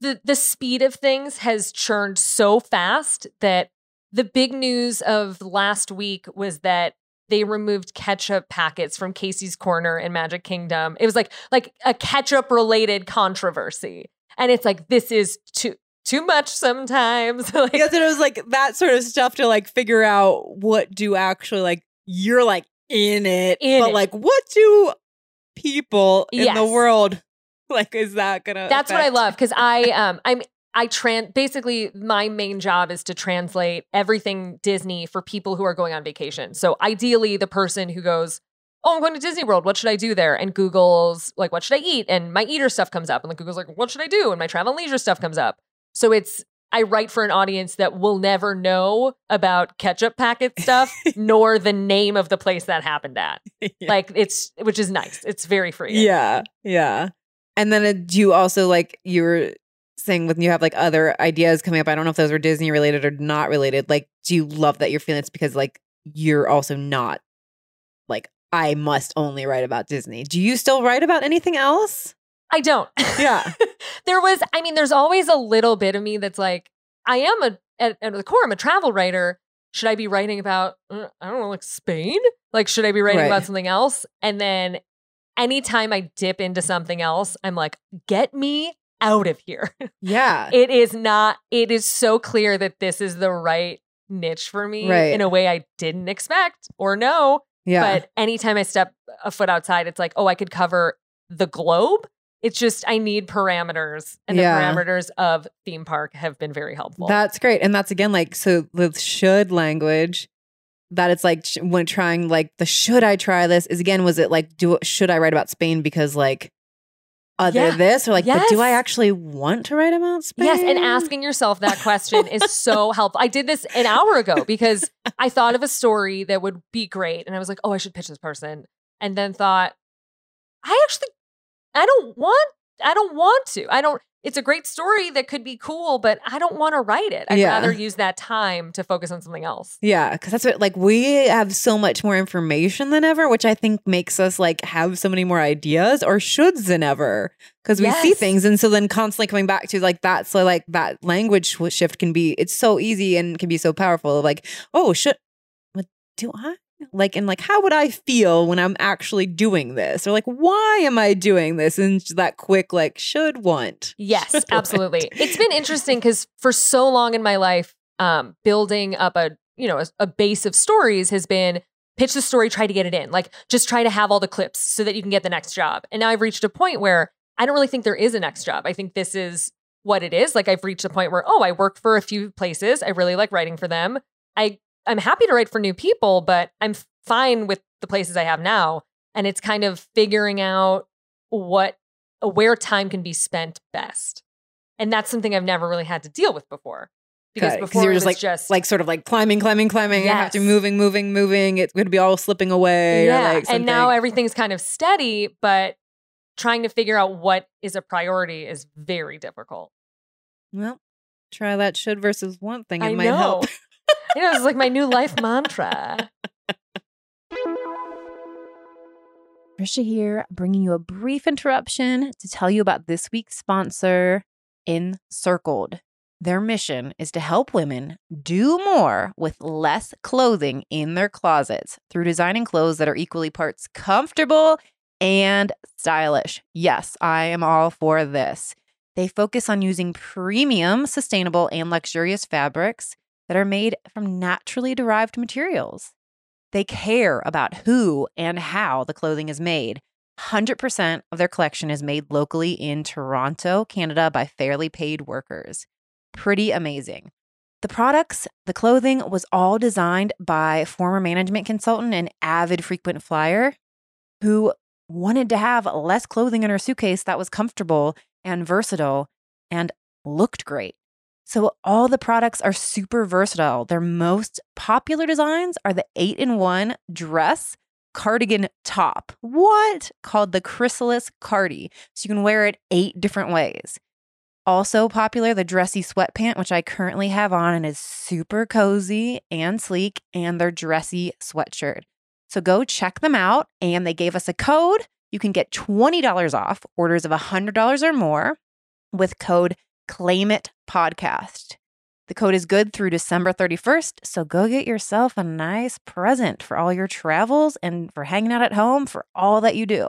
the the speed of things has churned so fast that the big news of last week was that they removed ketchup packets from Casey's Corner in Magic Kingdom. It was like like a ketchup related controversy. And it's like this is too too much sometimes. like because it was like that sort of stuff to like figure out what do actually like you're like in it, In but it. like what do people in the world like? Is that gonna? That's what I love because I um I'm I tran basically my main job is to translate everything Disney for people who are going on vacation. So ideally the person who goes, oh, I'm going to Disney World. What should I do there? And Google's like, what should I eat? And my eater stuff comes up. And like Google's like, what should I do? And my travel and leisure stuff comes up. So it's I write for an audience that will never know about ketchup packet stuff, nor the name of the place that happened at. Yeah. Like it's, which is nice. It's very free. Yeah, yeah. And then uh, do you also like you were saying when you have like other ideas coming up? I don't know if those were Disney related or not related. Like, do you love that you're feeling it's because like you're also not like I must only write about Disney. Do you still write about anything else? I don't. Yeah. there was, I mean, there's always a little bit of me that's like, I am a, at, at the core, I'm a travel writer. Should I be writing about, uh, I don't know, like Spain? Like, should I be writing Right. about something else? And then anytime I dip into something else, I'm like, get me out of here. Yeah. it is not, it is so clear that this is the right niche for me Right. in a way I didn't expect or know. yeah. But anytime I step a foot outside, it's like, oh, I could cover the globe. It's just I need parameters, and the parameters of theme park have been very helpful. That's great. And that's again like so the should language that it's like when trying like the should I try this is again was it like do should I write about Spain because like other Yeah. this or like but do I actually want to write about Spain? yes, and asking yourself that question is so helpful. I did this an hour ago because I thought of a story that would be great, and I was like, oh, I should pitch this person, and then thought, I actually, I don't want, I don't want to. I don't. It's a great story that could be cool, but I don't want to write it. I'd Yeah. rather use that time to focus on something else. Yeah, because that's what like we have so much more information than ever, which I think makes us like have so many more ideas or shoulds than ever because we see things, and so then constantly coming back to like that. So like that language shift can be it's so easy and can be so powerful. Like oh, should what do I like and like how would I feel when I'm actually doing this or like why am I doing this and that quick like should want Yes, Should absolutely. It's been interesting because for so long in my life, um, building up a you know a, a base of stories has been pitch the story, try to get it in, like just try to have all the clips so that you can get the next job. And now I've reached a point where I don't really think there is a next job. I think this is what it is. Like I've reached a point where oh, I work for a few places. I really like writing for them. I I'm happy to write for new people, but I'm fine with the places I have now. And it's kind of figuring out what uh, where time can be spent best. And that's something I've never really had to deal with before. Because Got before you're it just was like just like sort of like climbing, climbing, climbing. You have to moving, moving, moving. It's going to be all slipping away. yeah. like and now everything's kind of steady, but trying to figure out what is a priority is very difficult. well, try that should versus want thing. It I might know. help. You know, it's like my new life mantra. Trisha here, bringing you a brief interruption to tell you about this week's sponsor, Encircled. Their mission is to help women do more with less clothing in their closets through designing clothes that are equally parts comfortable and stylish. Yes, I am all for this. They focus on using premium, sustainable, and luxurious fabrics that are made from naturally derived materials. They care about who and how the clothing is made. 100% of their collection is made locally in Toronto, Canada by fairly paid workers. Pretty amazing. The products, the clothing was all designed by former management consultant and avid frequent flyer who wanted to have less clothing in her suitcase that was comfortable and versatile and looked great. So all the products are super versatile. Their most popular designs are the 8 in 1 dress cardigan top. What? Called the Chrysalis Cardi. So you can wear it 8 different ways. Also popular, the dressy sweatpant, which I currently have on and is super cozy and sleek, and their dressy sweatshirt. So go check them out. And they gave us a code. You can get $20 off orders of $100 or more with code Claim It Podcast. The code is good through December 31st, so go get yourself a nice present for all your travels and for hanging out at home for all that you do.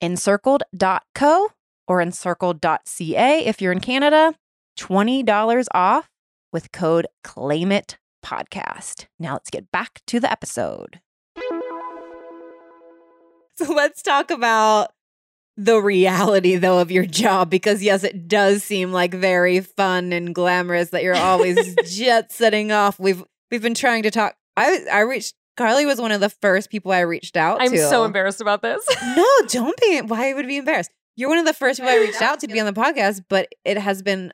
Encircled.co or encircled.ca if you're in Canada, $20 off with code Claim It Podcast. Now let's get back to the episode. So let's talk about the reality though of your job because yes it does seem like very fun and glamorous that you're always jet setting off we've we've been trying to talk i i reached Carly was one of the first people I reached out I'm to. so embarrassed about this. No, don't be. Why would be embarrassed? You're one of the first people I reached out to be on the podcast, but it has been.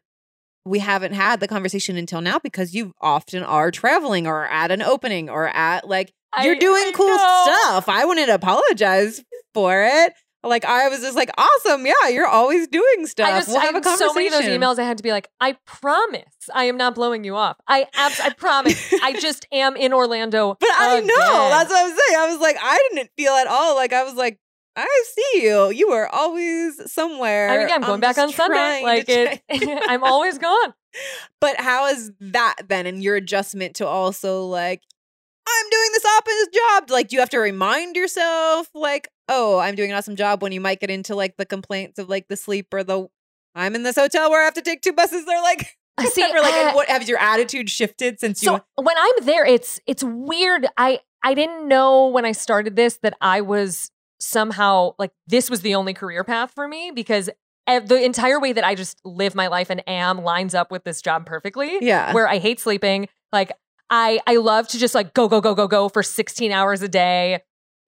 We haven't had the conversation until now because you often are traveling or at an opening or at like you're I- doing I cool know. stuff. I wouldn't apologize for it. Like I was just like, awesome, yeah, you're always doing stuff. I just, we'll have a conversation. so many of those emails. I had to be like, I promise, I am not blowing you off. I abs- I promise, I just am in Orlando. But I know that's what I'm saying. I was like, I didn't feel at all like I was like, I see you. You were always somewhere. I mean, yeah, I'm going back on Sunday. Like it, I'm always gone. But how is that then? And your adjustment to also like, I'm doing this opposite job. Like, do you have to remind yourself, like, oh, I'm doing an awesome job when you might get into like the complaints of like the sleep or the I'm in this hotel where I have to take two buses. They're like, See, whatever. like, uh, what has your attitude shifted since So you? when I'm there, it's it's weird. I I didn't know when I started this that I was somehow like this was the only career path for me because the entire way that I just live my life and am lines up with this job perfectly. Yeah. Where I hate sleeping. Like I I love to just like go go go go go for 16 hours a day,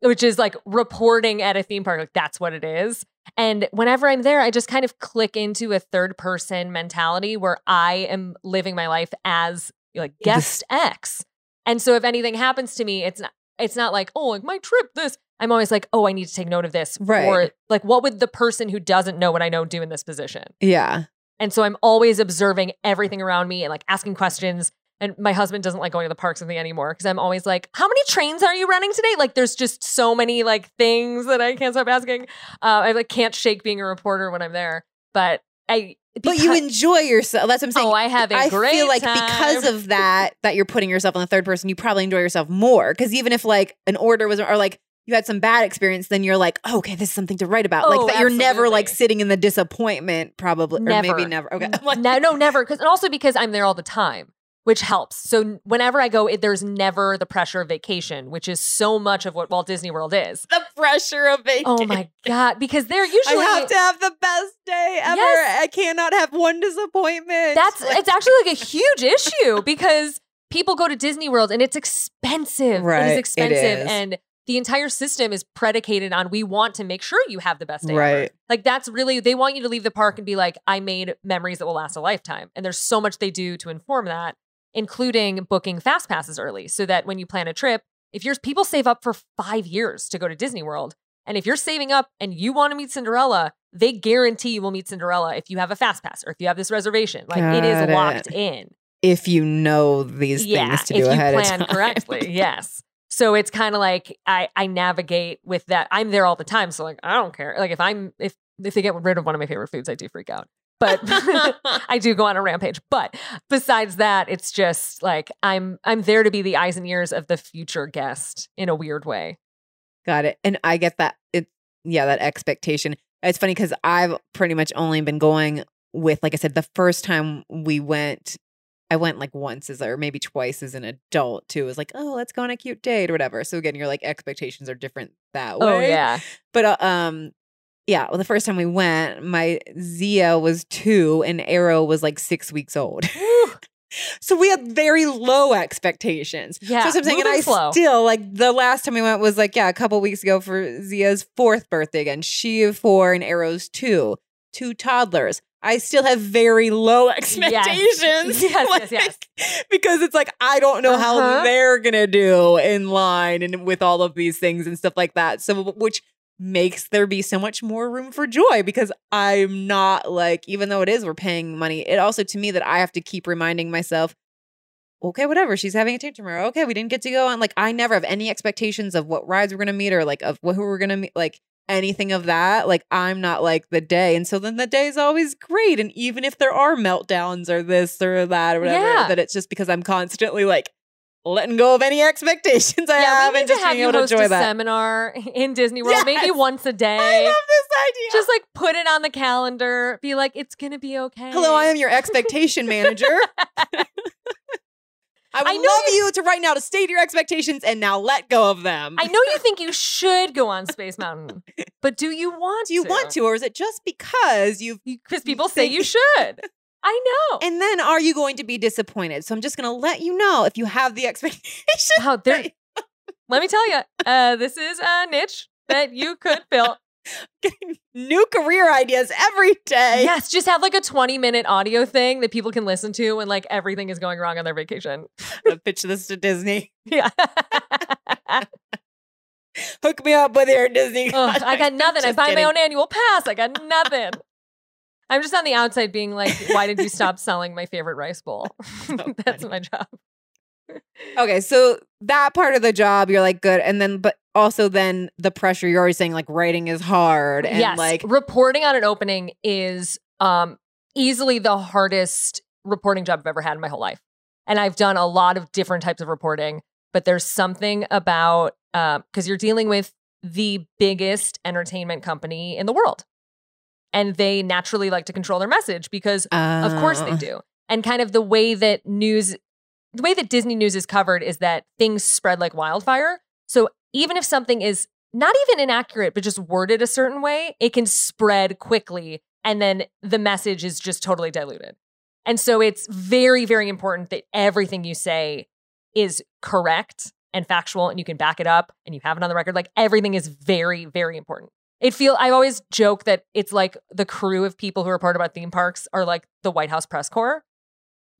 which is like reporting at a theme park. Like that's what it is. And whenever I'm there, I just kind of click into a third person mentality where I am living my life as like guest X. And so if anything happens to me, it's not it's not like, oh, like my trip, this. I'm always like, oh, I need to take note of this. Right. Or like, what would the person who doesn't know what I know do in this position? yeah. And so I'm always observing everything around me and like asking questions. And my husband doesn't like going to the parks with me anymore because I'm always like, how many trains are you running today? Like, there's just so many like things that I can't stop asking. Uh, I like can't shake being a reporter when I'm there, but I. But you enjoy yourself. That's what I'm saying. Oh, I have a I great feel like time. because of that, that you're putting yourself in the third person, you probably enjoy yourself more. Because even if like an order was, or like you had some bad experience, then you're like, oh, okay, this is something to write about. Oh, like that, you're never like sitting in the disappointment, probably, or maybe Never. never. Okay, like, no, no, never. Because and also because I'm there all the time, which helps. So whenever I go, it, there's never the pressure of vacation, which is so much of what Walt Disney World is. the pressure of vacation. Oh my god! Because they're usually I have to have the best day ever. Yes. I cannot have one disappointment. That's it's actually like a huge issue because people go to Disney World and it's expensive. Right, It it is expensive is. and the entire system is predicated on we want to make sure you have the best day ever. Right. Like that's really they want you to leave the park and be like I made memories that will last a lifetime. And there's so much they do to inform that, including booking fast passes early so that when you plan a trip, if you're people save up for 5 years to go to Disney World, and if you're saving up and you want to meet Cinderella, they guarantee you will meet Cinderella if you have a fast pass or if you have this reservation. Like it is Got locked in. if you know these yeah, things to do ahead plan of time. correctly. Yes. So it's kind of like I I navigate with that. I'm there all the time, so like I don't care. Like if I'm if if they get rid of one of my favorite foods, I do freak out. But I do go on a rampage. But besides that, it's just like I'm I'm there to be the eyes and ears of the future guest in a weird way. Got it. And I get that. It yeah, that expectation. It's funny because I've pretty much only been going with, like I said, the first time we went, I went like once as or maybe twice as an adult too. It was like, oh, let's go on a cute date or whatever. So again, your like expectations are different that way. Oh yeah. But uh, um, yeah. Well, the first time we went, my Zia was two and Arrow was like six weeks old. so we had very low expectations. Yeah, So that's what I'm saying. And I slow. still like the last time we went was like, yeah, a couple weeks ago for Zia's fourth birthday again. She of four and Arrow's two, two toddlers. I still have very low expectations. Yes, yes, yes. Because it's like I don't know how Uh-huh. they're gonna do in line and with all of these things and stuff like that. So which makes there be so much more room for joy because I'm not like, even though it is we're paying money, it also to me that I have to keep reminding myself, okay, whatever, she's having a tantrum or okay, we didn't get to go on. Like I never have any expectations of what rides we're gonna meet or like of who we're gonna meet, like anything of that. Like I'm not like the day. And so then the day is always great. And even if there are meltdowns or this or that or whatever, Yeah. that it's just because I'm constantly like letting go of any expectations I yeah, have and just being you able to enjoy a that. seminar in Disney World, maybe once a day. I love this idea. just like put it on the calendar. Be like, it's gonna be okay. Hello, I am your expectation manager. I would I know love you to right now to state your expectations and now let go of them. I know you think you should go on Space Mountain, but do you want Do you to? want to, or is it just because you've Because people say think- you should. I know. And then are you going to be disappointed? So I'm just going to let you know if you have the expectation. Wow, there- let me tell you, uh, this is a niche that you could fill. New career ideas every day. Yes, just have like a 20 minute audio thing that people can listen to when like everything is going wrong on their vacation. Pitch this to Disney. Yeah. Hook me up with your Disney. Ugh, I got nothing. I buy kidding. my own annual pass. I got nothing. I'm just on the outside being like, why did you stop selling my favorite rice bowl? That's my job. Okay, so that part of the job, you're like good, and then but also then the pressure. You're always saying like writing is hard, and yes, like reporting on an opening is um, easily the hardest reporting job I've ever had in my whole life. And I've done a lot of different types of reporting, but there's something about because you're dealing with the biggest entertainment company in the world. And they naturally like to control their message because Of course they uh, do. And kind of the way that news, the way that Disney news is covered is that things spread like wildfire. So even if something is not even inaccurate, but just worded a certain way, it can spread quickly. And then the message is just totally diluted. And so it's very, very important that everything you say is correct and factual and you can back it up and you have it on the record. Like everything is very, very important. It feel I always joke that it's like the crew of people who report about theme parks are like the White House press corps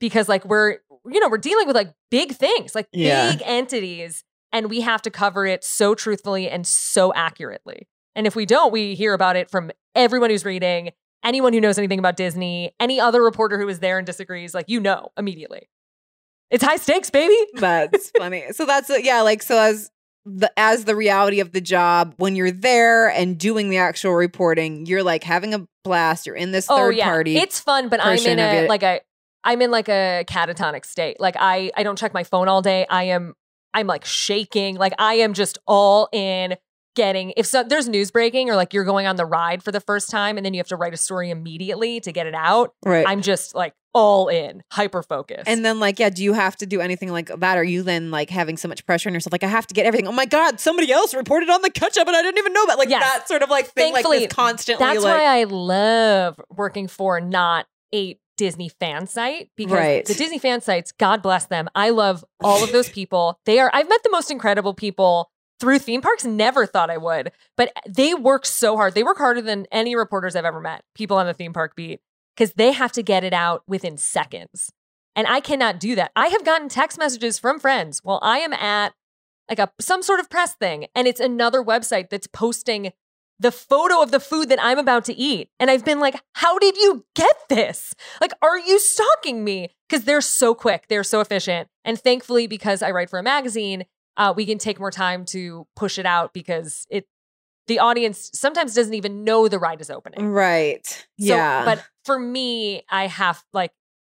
because like we're you know we're dealing with like big things like Yeah. big entities and we have to cover it so truthfully and so accurately and if we don't we hear about it from everyone who's reading anyone who knows anything about disney any other reporter who is there and disagrees like you know immediately it's high stakes baby That's funny. So that's yeah, like so as the as the reality of the job when you're there and doing the actual reporting, you're like having a blast. You're in this oh third yeah party. it's fun but i'm in a it. like a i'm in like a catatonic state like i i don't check my phone all day i am i'm like shaking like i am just all in getting if so, there's news breaking or like you're going on the ride for the first time and then you have to write a story immediately to get it out right. i'm just like all in hyper focused and then like, yeah, do you have to do anything like that? Are you then like having so much pressure on yourself? Like, I have to get everything. Oh my God, somebody else reported on the catch up and I didn't even know that. Like Yes. that sort of like thing, like Thankfully, this constantly that's like why i love working for not a disney fan site because Right. the disney fan sites god bless them i love all of those people they are i've met the most incredible people through theme parks never thought i would but they work so hard they work harder than any reporters i've ever met people on the theme park beat because they have to get it out within seconds and i cannot do that i have gotten text messages from friends while i am at like a some sort of press thing and it's another website that's posting the photo of the food that I'm about to eat. And I've been like, how did you get this? Like, are you stalking me? Because they're so quick, they're so efficient. And thankfully, because I write for a magazine, uh, we can take more time to push it out because it the audience sometimes doesn't even know the ride is opening. right. So, yeah. But for me, I have like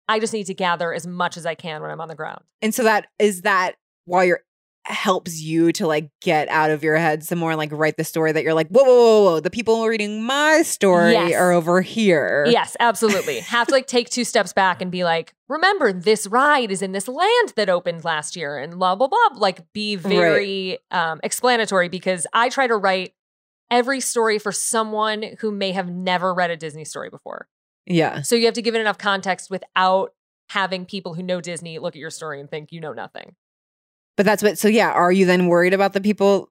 I just need to gather as much as I can when I'm on the ground. And so that is that while you're helps you to like get out of your head some more and like write the story that you're like, whoa, whoa, whoa, whoa. The people reading my story Yes. are over here. Yes, absolutely. Have to like take two steps back and be like, remember, this ride is in this land that opened last year and blah, blah, blah. Like, be very um, explanatory because I try to write every story for someone who may have never read a Disney story before. Yeah. So you have to give it enough context without having people who know Disney look at your story and think you know nothing. But that's what so yeah, are you then worried about the people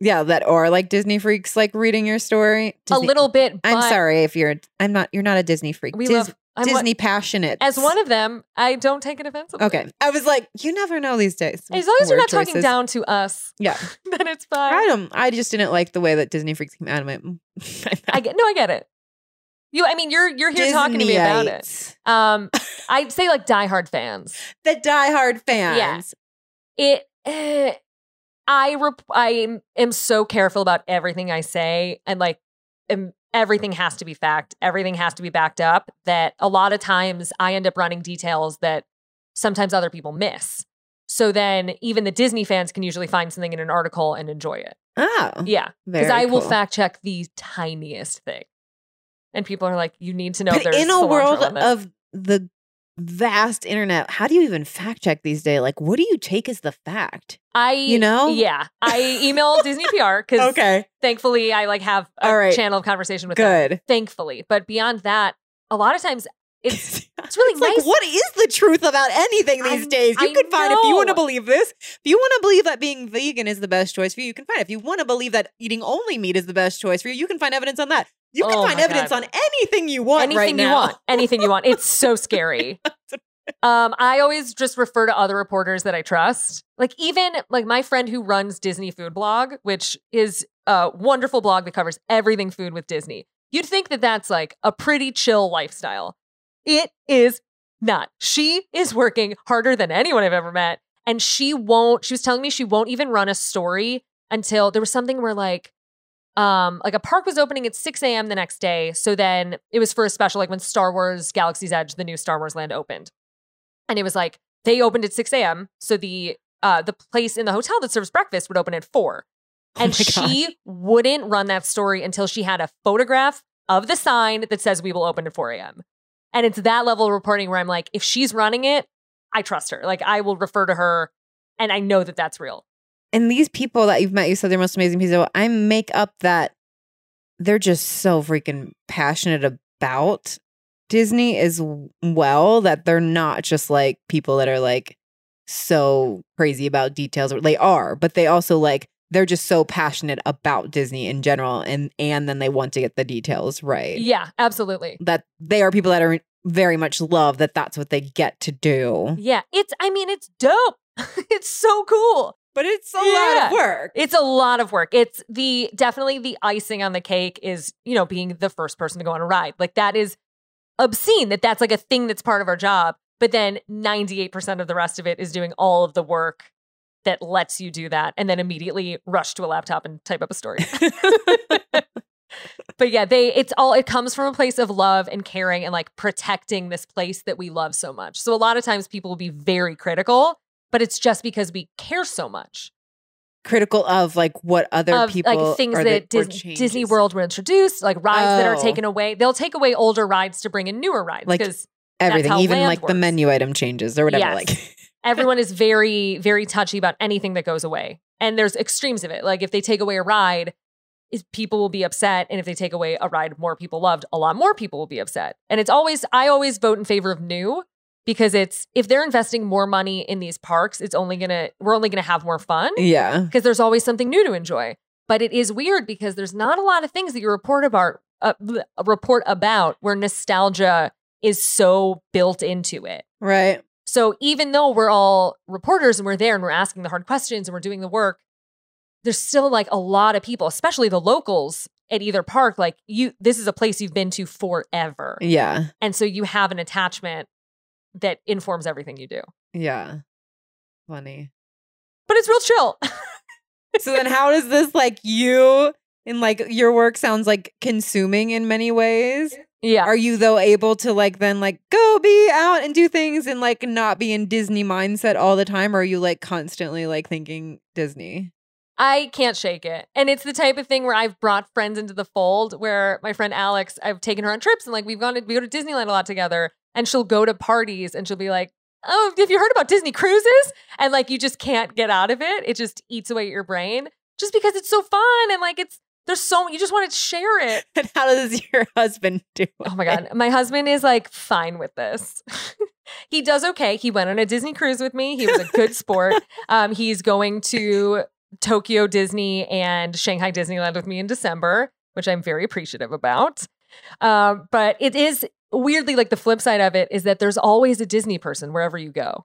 yeah, that are like Disney freaks like reading your story? Disney- a little bit. I'm sorry if you're I'm not you're not a Disney freak. We Dis- love I'm Disney passionate. as one of them. I don't take it offensively. Okay. I was like, you never know these days. As long as you're not talking down to us, Yeah. then it's fine. I don't I just didn't like the way that Disney freaks came out of my I get no, I get it. You, I mean, you're you're here talking to me about it. Um, I'd say like diehard fans. The diehard fans. It, eh, I rep- I am- so careful about everything I say, and like, am, everything has to be fact. Everything has to be backed up. That a lot of times I end up running details that sometimes other people miss. So then even the Disney fans can usually find something in an article and enjoy it. Oh. Yeah, because I will fact check the tiniest thing. And people are like, you need to know But there's in a world of the vast internet, how do you even fact check these days? Like, what do you take as the fact? I you know? yeah I email Disney PR because okay thankfully I like have a All right. channel of conversation with them. Good. Thankfully, but beyond that, a lot of times It's it's really It's nice. like, what is the truth about anything these I- days? You I can find if you want to believe this. If you want to believe that being vegan is the best choice for you, you can find it. If you want to believe that eating only meat is the best choice for you, you can find evidence on that. You can Oh find evidence God. on anything you want anything right you now. want. Anything you want. It's so scary. Um i always just refer to other reporters that i trust. Like even like my friend who runs disney food blog which is a wonderful blog that covers everything food with disney you'd think that that's like a pretty chill lifestyle. It is not. She is working harder than anyone i've ever met and she won't she was telling me she won't even run a story until there was something where like um like a park was opening at 6 a.m the next day so then it was for a special like when star wars galaxy's edge the new star wars land opened. And it was like they opened at 6 a.m so the uh the place in the hotel that serves breakfast would open at 4 Oh and God. she wouldn't run that story until she had a photograph of the sign that says we will open at 4 a.m and it's that level of reporting where i'm like if she's running it i trust her. Like i will refer to her and i know that that's real And these people that you've met, you said they're most amazing people. I make up that they're just so freaking passionate about Disney as well that they're not just like people that are like so crazy about details. They are, but they also like they're just so passionate about Disney in general, and and then they want to get the details right. yeah absolutely That they are people that are very much love that that's what they get to do. yeah it's i mean it's dope it's so cool But it's a lot lot of of work. It's a lot of work. It's the definitely the icing on the cake is, you know, being the first person to go on a ride. Like that is obscene that that's like a thing that's part of our job. But then 98% of the rest of it is doing all of the work that lets you do that and then immediately rush to a laptop and type up a story. but yeah, they it's all it comes from a place of love and caring and like protecting this place that we love so much. So a lot of times people will be very critical, but it's just because we care so much critical of like what other of people like things that the- Dis- Disney. World were introduced, like rides that are Oh. taken away. They'll take away older rides to bring in newer rides Like, because everything, even like the menu item changes or whatever. Yes. Like everyone is very, very touchy about anything that goes away. And there's extremes of it. Like if they take away a ride, is people will be upset. And if they take away a ride more people loved, a lot more people will be upset. And it's always, I always vote in favor of new because it's, if they're investing more money in these parks, it's only gonna, we're only gonna have more fun. yeah, because there's always something new to enjoy. But it is weird because there's not a lot of things that you report about uh, report about where nostalgia is so built into it. right. So even though we're all reporters and we're there and we're asking the hard questions and we're doing the work, there's still like a lot of people, especially the locals at either park like you this is a place you've been to forever. Yeah, And so you have an attachment that informs everything you do. yeah. Funny. But it's real chill. so then, how does this like you and like your work sounds like consuming in many ways? yeah. Are you though able to like then like go be out and do things and like not be in Disney mindset all the time? Or are you like constantly like thinking Disney? I can't shake it. And it's the type of thing where I've brought friends into the fold where my friend Alex, I've taken her on trips and like we've gone to we go to Disneyland a lot together and she'll go to parties and she'll be like, Oh, have you heard about Disney cruises? And like you just can't get out of it. It just eats away at your brain just because it's so fun and like it's there's so you just want to share it. And how does your husband do? Oh my God. My husband is like fine with this. he does okay. He went on a Disney cruise with me. He was a good sport. Um, he's going to Tokyo Disney and Shanghai Disneyland with me in December, which I'm very appreciative about. Um, but it is weirdly like the flip side of it is that there's always a Disney person wherever you go,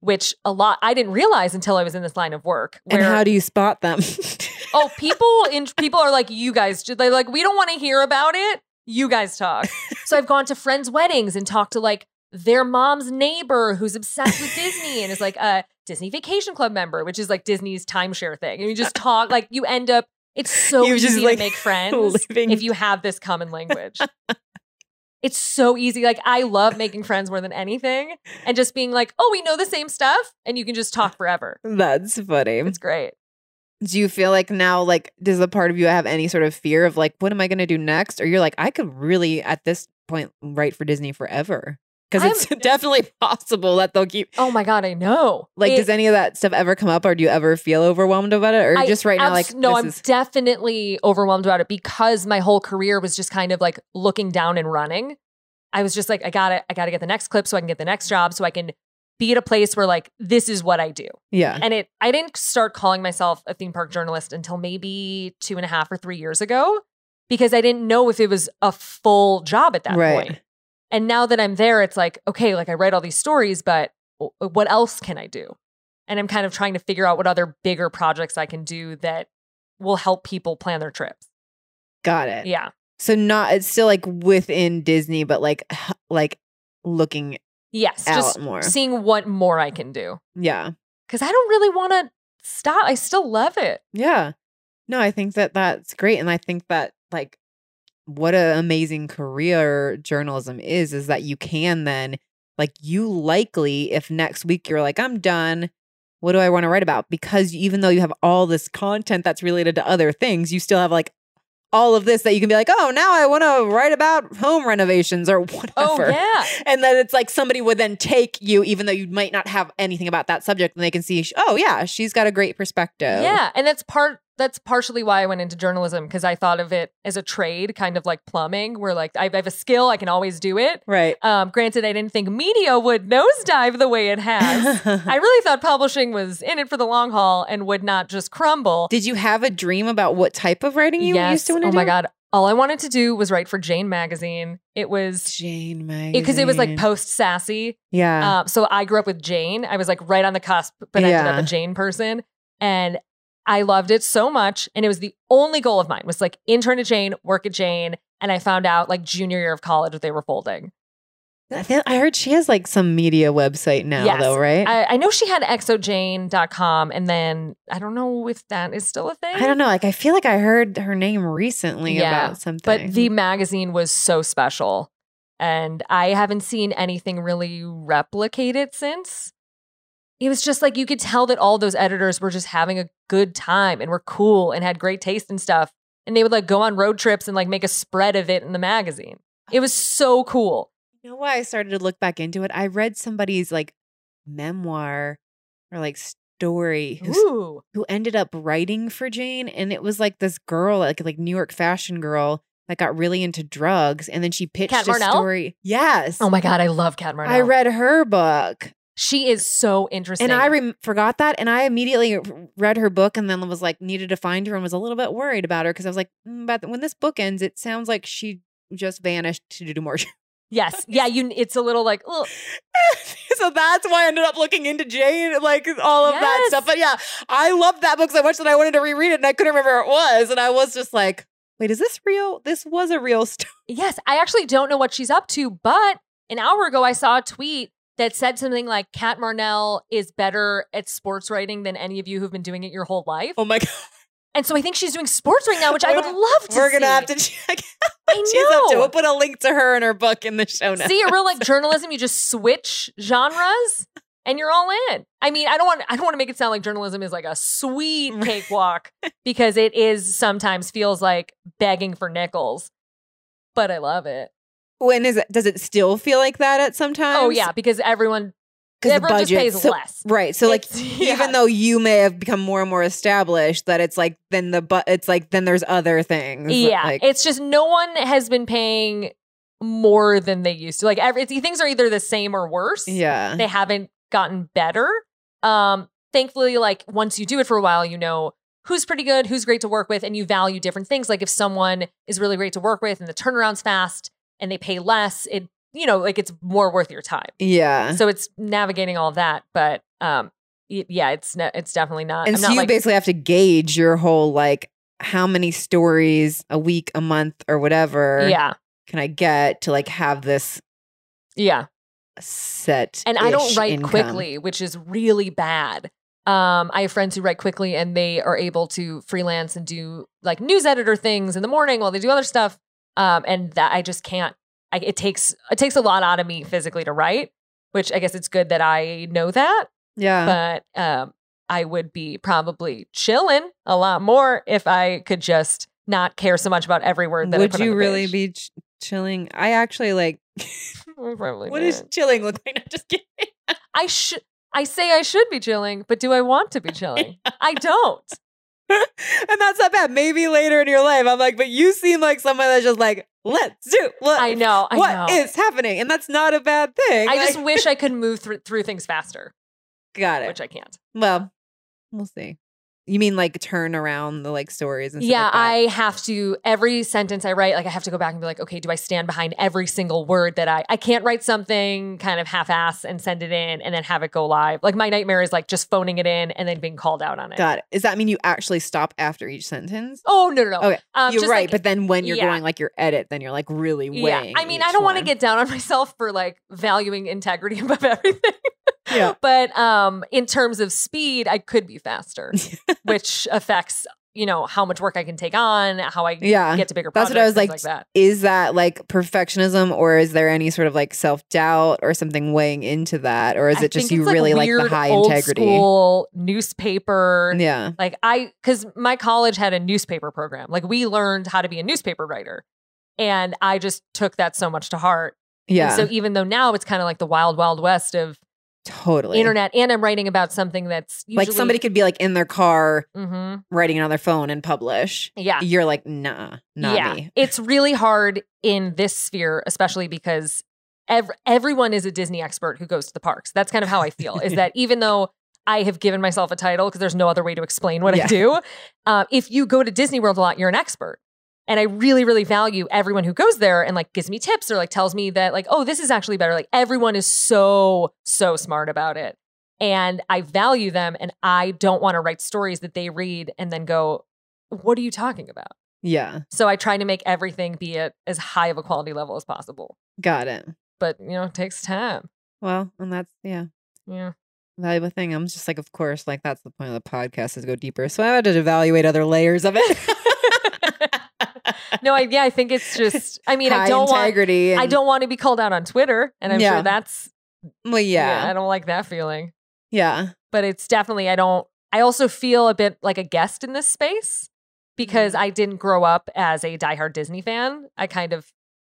which a lot I didn't realize until I was in this line of work. And how do you spot them? Oh, people in people are like, you guys, they like, we don't want to hear about it. You guys talk. so I've gone to friends' weddings and talked to like their mom's neighbor who's obsessed with Disney and is like a Disney Vacation Club member, which is like Disney's timeshare thing. And you just talk like you end up. It's so You easy to make friends living- if you have this common language. It's so easy. Like I love making friends more than anything, and just being like, "Oh, we know the same stuff," and you can just talk forever. That's funny. It's great. Do you feel like now, like, does a part of you have any sort of fear of like, what am I going to do next? Or you're like, I could really at this point write for Disney forever because it's definitely possible that they'll keep. Oh my god, I know. Like, It- does any of that stuff ever come up, or do you ever feel overwhelmed about it, or I just right now, like, no, I'm is definitely overwhelmed about it because my whole career was just kind of like looking down and running. I was just like, I got to I got to get the next clip so I can get the next job so I can be at a place where like this is what I do. Yeah. And it I didn't start calling myself a theme park journalist until maybe two and a half or three years ago because I didn't know if it was a full job at that Right. point. And now that I'm there, it's like, okay, like I write all these stories, but what else can I do? And I'm kind of trying to figure out what other bigger projects I can do that will help people plan their trips. Got it. Yeah. So not it's still like within Disney, but like like looking Yes. out just more. seeing what more I can do. Yeah. Cause I don't really want to stop. I still love it. Yeah. No, I think that that's great. And I think that, like, what an amazing career journalism is, is that you can then, like, you likely, if next week you're like, I'm done, what do I want to write about? Because even though you have all this content that's related to other things, you still have, like, all of this that you can be like, oh, now I want to write about home renovations or oh, whatever. Oh, yeah. And then it's like somebody would then take you, even though you might not have anything about that subject, and they can see, oh, yeah, she's got a great perspective. Yeah, and that's part that's partially why I went into journalism because I thought of it as a trade, kind of like plumbing, where like I I have a skill, I can always do it. Right. Um, granted, I didn't think media would nosedive the way it has. I really thought publishing was in it for the long haul and would not just crumble. Did you have a dream about what type of writing you yes. used to want to oh do? Oh my god! All I wanted to do was write for Jane magazine. It was Jane magazine. because it was like post sassy. yeah. Um, so I grew up with Jane. I was like right on the cusp, but I ended up a Jane person. And I loved it so much. And it was the only goal of mine was like intern at Jane, work at Jane. And I found out like junior year of college that they were folding. I, feel- I heard she has like some media website now, Yes. though, right? I, I know she had xojane.com. And then I don't know if that is still a thing. I don't know. Like, I feel like I heard her name recently Yeah, about something. But the magazine was so special. And I haven't seen anything really replicate it since. It was just like you could tell that all those editors were just having a good time and were cool and had great taste and stuff. And they would like go on road trips and like make a spread of it in the magazine. It was so cool. you know why I started to look back into it? I read somebody's like memoir or like story who ended up writing for Jane, and it was like this girl, like like New York fashion girl, that got really into drugs, and then she pitched Cat a Marnell? story. Yes, Oh my God, I love Cat Marnell. I read her book, She is so interesting. and I rem- forgot that, and I immediately read her book, and then was like needed to find her, and was a little bit worried about her because I was like, mm, but when this book ends, it sounds like she just vanished to do more. yes. Yeah. You, it's a little like, ugh. so that's why I ended up looking into Jane, like all of that stuff. But yeah, I loved that book so much that I wanted to reread it and I couldn't remember where it was. And I was just like, wait, is this real? This was a real story. Yes, I actually don't know what she's up to, but an hour ago I saw a tweet that said something like Cat Marnell is better at sports writing than any of you who've been doing it your whole life. Oh my God. And so I think she's doing sports right now, which I would love to We're going to see. have to check out I what she's up to. know. We'll put a link to her and her book in the show notes. See, a real like journalism, you just switch genres and you're all in. I mean, I don't want I don't want to make it sound like journalism is like a sweet cakewalk because it is sometimes feels like begging for nickels. But I love it. When is it? Does it still feel like that at some times? Oh yeah, because everyone 'Cause the budget- pays so- less. Right. So like yeah. even though you may have become more and more established that it's like then the but it's like then there's other things. Yeah, Like it's just no one has been paying more than they used to. Like every things are either the same or worse. yeah. They haven't gotten better. Um, thankfully, like once you do it for a while, you know who's pretty good, who's great to work with, and you value different things. Like if someone is really great to work with and the turnaround's fast and they pay less, it you know like it's more worth your time. yeah. So it's navigating all that, but um, yeah, it's ne- it's definitely not. and I'm so not you like, basically have to gauge your whole like how many stories a week, a month, or whatever yeah, can I get to like have this yeah. set. and I don't write quickly, which is really bad. Um, I have friends who write quickly and they are able to freelance and do like news editor things in the morning while they do other stuff. Um, and that I just can't. I, it takes it takes a lot out of me physically to write, which I guess it's good that I know that. Yeah. But um, I would be probably chilling a lot more if I could just not care so much about every word that I Would you really page. be ch- chilling? I actually like. Probably what does chilling look like? I'm just kidding. I should. I say I should be chilling, but do I want to be chilling? I don't. and that's not bad. Maybe later in your life, I'm like, but you seem like someone that's just like let's do. What, I know. I what know. is happening? And that's not a bad thing. I Like, just wish I could move through through things faster, got it. which I can't. well, we'll see. You mean like turn around the like stories and stuff Yeah, like? I have to every sentence I write, like I have to go back and be like, okay, do I stand behind every single word that I I can't write something kind of half-ass and send it in and then have it go live. Like my nightmare is like just phoning it in and then being called out on it. got it. Does that mean you actually stop after each sentence? Oh no no no. Okay, Um, you're right, like, but then when you're yeah. going like your edit, then you're like really weighing. Yeah, I mean, I don't want to get down on myself for like valuing integrity above everything. Yeah. but um, in terms of speed, I could be faster, which affects you know how much work I can take on, how I Yeah, get to bigger. that's what I was like, like that. Is that like perfectionism, or is there any sort of like self doubt or something weighing into that, or is I it just you it's, really like, the high old integrity? School newspaper. Yeah, Like I, because my college had a newspaper program. Like we learned how to be a newspaper writer, and I just took that so much to heart. And yeah, so even though now it's kind of like the wild, wild west of totally. internet, and I'm writing about something that's usually, like somebody could be like in their car Mhm. writing it on their phone and publish. Yeah. You're like, nah, not yeah. me. It's really hard in this sphere, especially because ev- everyone is a Disney expert who goes to the parks. That's kind of how I feel. is that even though I have given myself a title because there's no other way to explain what Yeah. I do, uh, if you go to Disney World a lot, you're an expert. And I really, really value everyone who goes there and like gives me tips or like tells me that like, oh, this is actually better. Like everyone is so, so smart about it. And I value them and I don't want to write stories that they read and then go, what are you talking about? Yeah, So I try to make everything be at as high of a quality level as possible. got it. But you know, it takes time. Well, and that's yeah. Yeah. Valuable thing. I'm just like, of course, like that's the point of the podcast is to go deeper. So I had to evaluate other layers of it. no, I yeah, I think it's just I mean, High I don't want integrity. I don't want to be called out on Twitter. And I'm Yeah. sure that's Well, yeah. yeah, I don't like that feeling. yeah. But it's definitely I don't I also feel a bit like a guest in this space because Mm-hmm. I didn't grow up as a diehard Disney fan. I kind of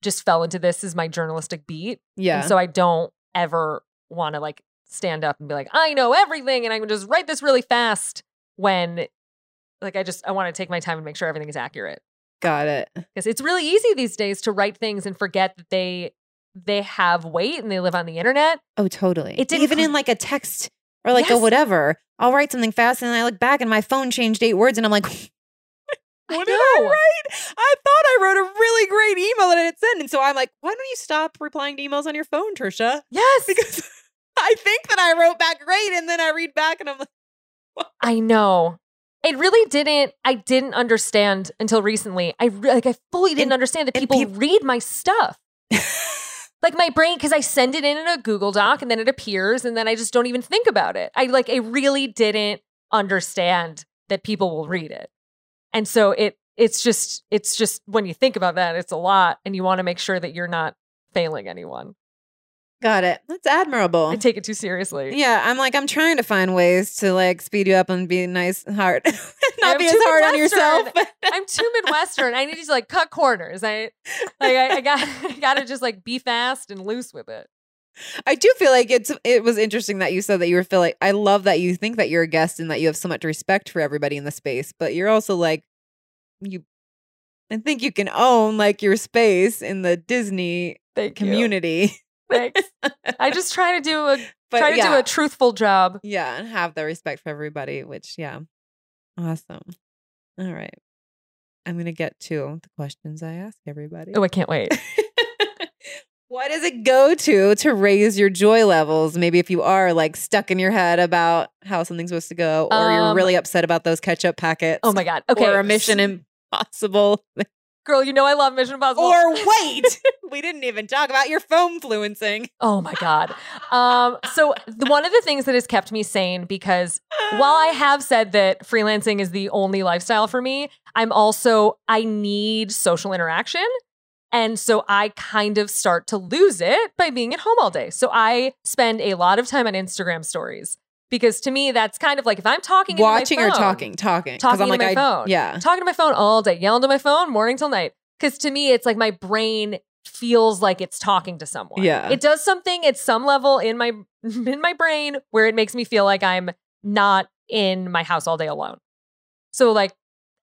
just fell into this as my journalistic beat. Yeah. And so I don't ever want to like stand up and be like, I know everything and I can just write this really fast when like I just I want to take my time and make sure everything is accurate. Got it. Because it's really easy these days to write things and forget that they they have weight and they live on the internet. Oh, totally. It didn't Even come- in like a text or like a whatever. I'll write something fast and then I look back and my phone changed eight words and I'm like, I what did I write? I thought I wrote a really great email that I had sent. And so I'm like, why don't you stop replying to emails on your phone, Trisha? Yes. Because I think that I wrote back great and then I read back and I'm like, I know. It really didn't. I didn't understand until recently. I re- like. I fully didn't And- understand that people peop- read my stuff. like my brain, because I send it in in a Google Doc and then it appears, and then I just don't even think about it. I like. I really didn't understand that people will read it, and so it. It's just. It's just when you think about that, it's a lot, and you want to make sure that you're not failing anyone. Got it. That's admirable. I take it too seriously. yeah, I'm like, I'm trying to find ways to like speed you up and be nice hard. Not be as hard on yourself. I'm too Midwestern. I need to like cut corners. I like I, I got I gotta just like be fast and loose with it. I do feel like it's it was interesting that you said that you were feeling I love that you think that you're a guest and that you have so much respect for everybody in the space, but you're also like you I think you can own like your space in the Disney Thank you. Thanks. I just try to do a But try to yeah, do a truthful job. yeah, and have the respect for everybody, which yeah. Awesome. All right. I'm going to get to the questions I ask everybody. Oh, I can't wait. what does it go to to raise your joy levels? Maybe if you are like stuck in your head about how something's supposed to go, or you're Um, really upset about those ketchup packets. Oh my god. Okay. Or a Mission Impossible. Girl, you know I love Mission Impossible. or wait, we didn't even talk about your foam fluencing. Oh my god. Um so the, one of the things that has kept me sane because while I have said that freelancing is the only lifestyle for me, I'm also I need social interaction. And so I kind of start to lose it by being at home all day. So I spend a lot of time on Instagram stories because to me that's kind of like if I'm talking Watching or phone- talking? Talking. 'Cause Talking I'm like, my I, phone. Yeah. talking to my phone all day, yelling to my phone morning till night. Because to me, it's like my brain feels like it's talking to someone. Yeah. it does something at some level in my in my brain where it makes me feel like I'm not in my house all day alone. So like,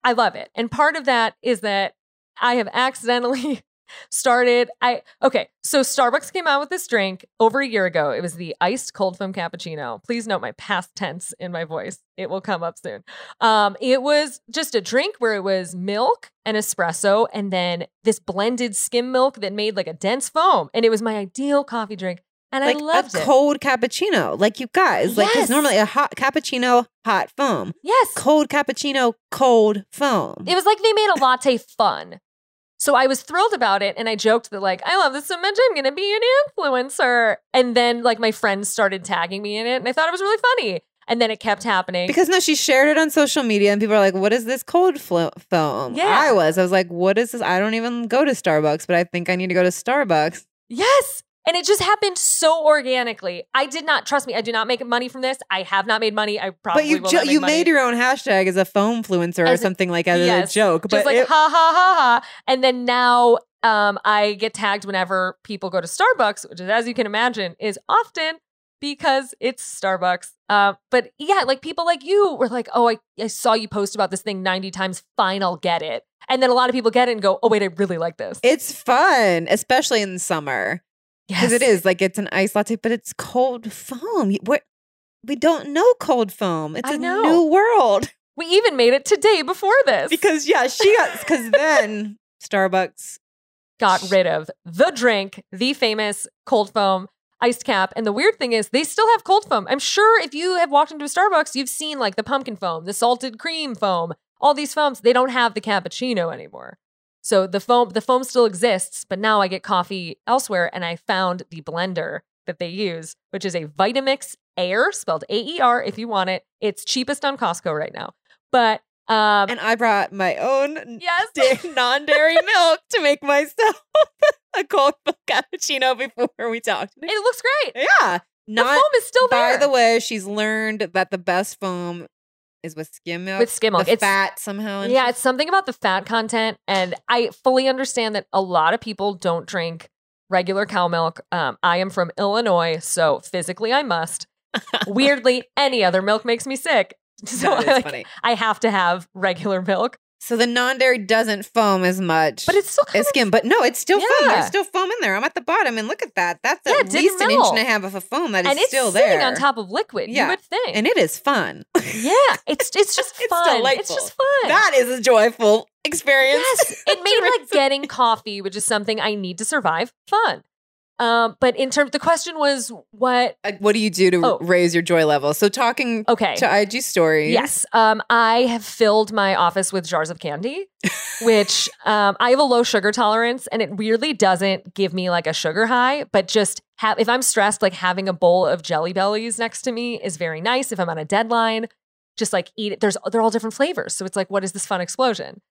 I love it, and part of that is that I have accidentally started I okay, so Starbucks came out with this drink over a year ago. It was the iced cold foam cappuccino. Please note my past tense in my voice. It will come up soon. Um it was just a drink where it was milk and espresso and then this blended skim milk that made like a dense foam and it was my ideal coffee drink and like I loved a it. cold cappuccino, like you guys. Like, Yes. because normally a hot cappuccino, hot foam. yes. Cold cappuccino, cold foam. It was like they made a latte fun. So I was thrilled about it and I joked that like I love this so much I'm going to be an influencer. And then like my friends started tagging me in it and I thought it was really funny. And then it kept happening. Because no, she shared it on social media, and people are like, "What is this cold flo- foam?" Yeah. I was. I was like, "What is this?" I don't even go to Starbucks, but I think I need to go to Starbucks. yes. And it just happened so organically. I did not trust me. I do not make money from this. I have not made money. I probably but you will make you money. made your own hashtag as a foam influencer or something like as yes. a joke. But just like it- ha ha ha ha. And then now um, I get tagged whenever people go to Starbucks, which is as you can imagine is often because it's Starbucks. Uh, but yeah, like people like you were like, oh, I, I saw you post about this thing 90 times. Fine, I'll get it. And then a lot of people get it and go, oh, wait, I really like this. it's fun, especially in summer. Because it is like it's an ice latte, but it's cold foam. We're, we don't know cold foam. It's I a know. new world. We even made it today before this. Because yeah, she got because then Starbucks. got rid of the drink, the famous cold foam iced cap. And the weird thing is, they still have cold foam. I'm sure if you have walked into a Starbucks, you've seen like the pumpkin foam, the salted cream foam, all these foams. They don't have the cappuccino anymore. So the foam, the foam still exists, but now I get coffee elsewhere, and I found the blender that they use, which is a Vitamix Aer, spelled A E R, if you want it. It's cheapest on Costco right now, but um, And I brought my own yes, da- non-dairy milk to make myself a cold cappuccino before we talked. it looks great. Yeah, the foam is still there. By the way, she's learned that the best foam is with skim milk. With skim milk. the It's- fat somehow. Yeah, it's something about the fat content. And I fully understand that a lot of people don't drink regular cow milk. Um, I am from Illinois, so physically I must. Weirdly, any other milk makes me sick. So That is I, like, funny. I have to have regular milk. So the non-dairy doesn't foam as much. But it's still kind as of skim. But no, it's still foam. There's still foam in there. I'm at the bottom, and look at that. That's Yeah, at least an inch and a half of a foam that is and it's still sitting there on top of liquid. Yeah. You would think. and it is fun. yeah, it's it's just It's fun. It's delightful. just fun. that is a joyful experience. Yes, it made like getting coffee, which is something I need to survive, fun. Um, but in terms, the question was what? Uh, what do you do to Oh. raise your joy level? So talking Okay, to IG stories. Yes. Um, I have filled my office with jars of candy, which um, I have a low sugar tolerance, and it weirdly doesn't give me like a sugar high. But just have if I'm stressed, like having a bowl of Jelly Bellies next to me is very nice. If I'm on a deadline, just like eat it. There's they're all different flavors, so it's like, what is this fun explosion?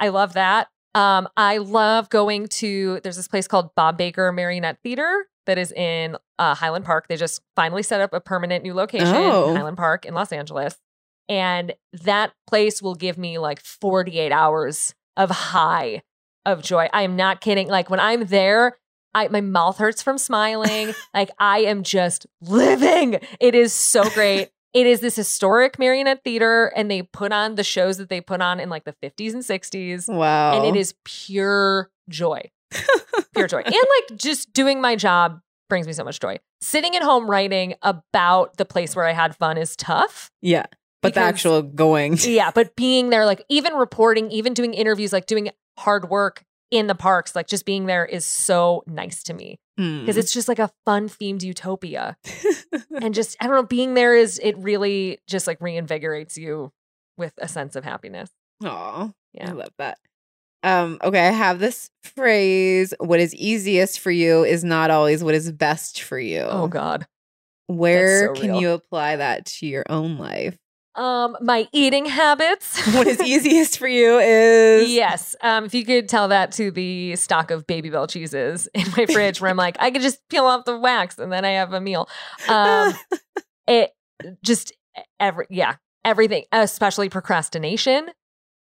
I love that. Um, I love going to. There's this place called Bob Baker Marionette Theater that is in uh, Highland Park. They just finally set up a permanent new location Oh. in Highland Park in Los Angeles. And that place will give me like 48 hours of high of joy. I am not kidding. Like when I'm there, I my mouth hurts from smiling. like I am just living. It is so great. It is this historic marionette theater, and they put on the shows that they put on in like the 50s and 60s. Wow. And it is pure joy. Pure joy. And like just doing my job brings me so much joy. Sitting at home writing about the place where I had fun is tough. yeah. But the actual going. Yeah, but being there, like even reporting, even doing interviews, like doing hard work in the parks, like just being there is so nice to me Hmm. because it's just like a fun themed utopia. and just, I don't know, being there is, it really just like reinvigorates you with a sense of happiness. Aw. Yeah. I love that. Um, okay, I have this phrase what is easiest for you is not always what is best for you. Oh, God. Where so can real. you apply that to your own life? Um, my eating habits. What is easiest for you is Yes. Um, if you could tell that to the stock of Babybel cheeses in my fridge where I'm like, I could just peel off the wax and then I have a meal. Um, it just every yeah, everything, especially procrastination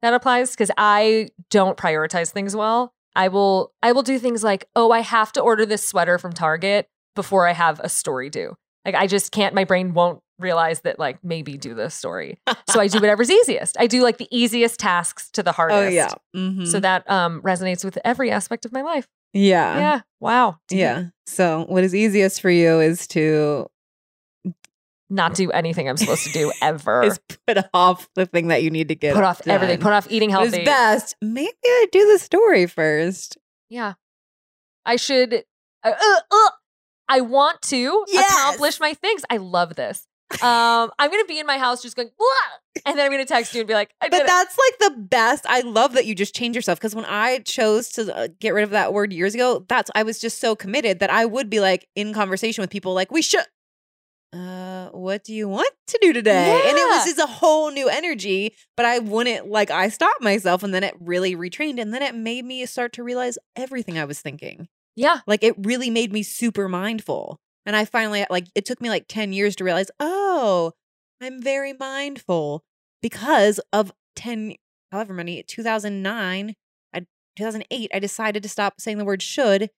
that applies because I don't prioritize things well. I will I will do things like, oh, I have to order this sweater from Target before I have a story due. Like I just can't, my brain won't realize that like maybe do this story. So I do whatever's easiest. I do like the easiest tasks to the hardest. Oh yeah. Mhm. So that um resonates with every aspect of my life. yeah. yeah. Wow. Deep. Yeah. So what is easiest for you is to Not do anything I'm supposed to do ever. is put off the thing that you need to get put off everything. Put off eating healthy. best. Maybe I do the story first. Yeah. I should. Uh, uh, uh, I want to Yes! accomplish my things. I love this. Um, I'm gonna be in my house just going, "Wah!" and then I'm gonna text you and be like, But it. that's like the best. I love that you just change yourself because when I chose to uh, get rid of that word years ago, that's I was just so committed that I would be like in conversation with people like we should. Uh, what do you want to do today? And it was just a whole new energy. But I wouldn't like I stopped myself, and then it really retrained, and then it made me start to realize everything I was thinking. yeah, Like it really made me super mindful. And I finally uh, like it took me like 10 years to realize, "Oh, I'm very mindful because of 10 however many 2009, I 2008 I decided to stop saying the word should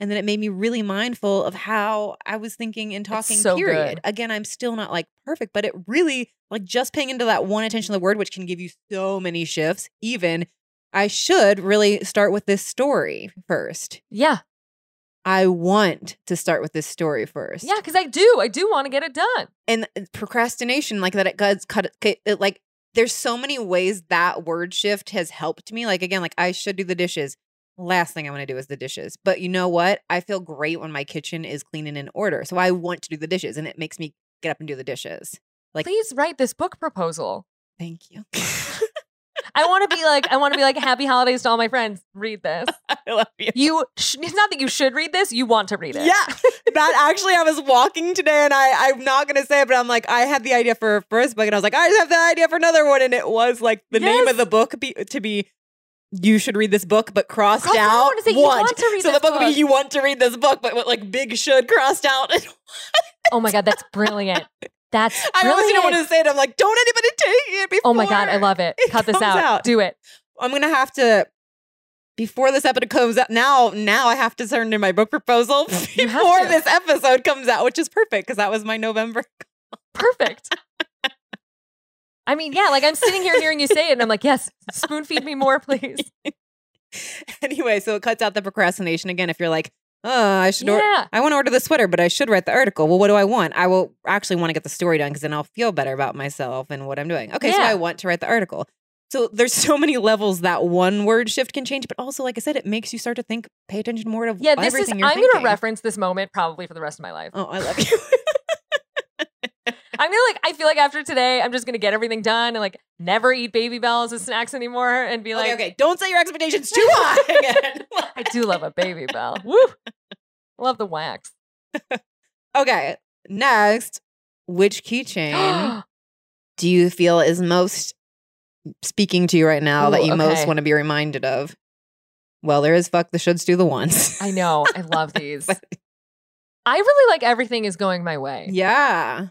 and then it made me really mindful of how I was thinking and talking so period. good. Again, I'm still not like perfect, but it really like just paying into that one attention to the word which can give you so many shifts. Even I should really start with this story first. yeah, I want to start with this story first. yeah. Because I do, I do want to get it done. And uh, procrastination, like that, it cuts cut it, it. Like, there's so many ways that word shift has helped me. Like, again, like I should do the dishes. Last thing I want to do is the dishes. But you know what? I feel great when my kitchen is clean and in order. So I want to do the dishes and it makes me get up and do the dishes. Like- Please write this book proposal. Thank you. I want to be like, I want to be like, happy holidays to all my friends. Read this. I love you. You, sh- it's not that you should read this. You want to read it. Yeah, that actually, I was walking today, and I I'm not gonna say it, but I'm like, I had the idea for a first book, and I was like, I have the idea for another one, and it was like the name of the book be, to be. You should read this book, but crossed Crossed out. out, is it you want to read so the book, would be you want to read this book, but with like big should crossed out. Oh my god, that's brilliant. That's I brilliant. almost didn't want to say it. I'm like, don't anybody take it before. Oh my god, I love it. it Cut this out. out. Do it. I'm gonna have to before this episode comes out. Now, now I have to turn in my book proposal before this episode comes out, which is perfect because that was my November. Perfect. I mean, yeah, like I'm sitting here hearing you say it, and I'm like, yes, spoon feed me more, please. anyway, so it cuts out the procrastination again. If you're like, oh, I should, or- Yeah. I want to order the sweater, but I should write the article. Well, what do I want? I will actually want to get the story done because then I'll feel better about myself and what I'm doing. Okay, so I want to write the article. So there's so many levels that one word shift can change, but also, like I said, it makes you start to think, pay attention more to Yeah, this is. I'm going to reference this moment probably for the rest of my life. Oh, I love you. I'm gonna like. I feel like after today, I'm just gonna get everything done and like never eat Babybels as snacks anymore, and be like, okay, okay, don't set your expectations too high. I do love a Babybel. Woo! Love the wax. okay, next, which keychain do you feel is most speaking to you right now that Ooh, you most want to be reminded of? Well, there is fuck the shoulds do the ones. I know. I love these. But- I really like everything is going my way. yeah.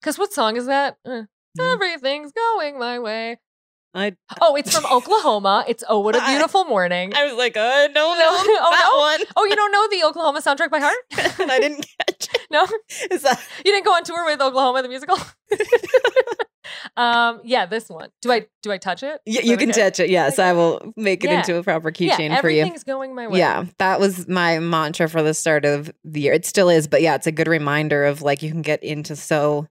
Because what song is that? Uh, Mm. Everything's going my way. I Oh, it's from Oklahoma. It's Oh What a Beautiful Morning. I was like, I don't know Oh, that Oh, you don't know the Oklahoma soundtrack by heart? I didn't catch it. no, Is that you didn't go on tour with Oklahoma the musical. um, yeah, this one. Do I do I touch it? yeah, you can touch it. Yes, I will make it Yeah. into a proper Yeah, keychain for you. everything's going my way. Yeah, that was my mantra for the start of the year. It still is, but yeah, it's a good reminder of like you can get into so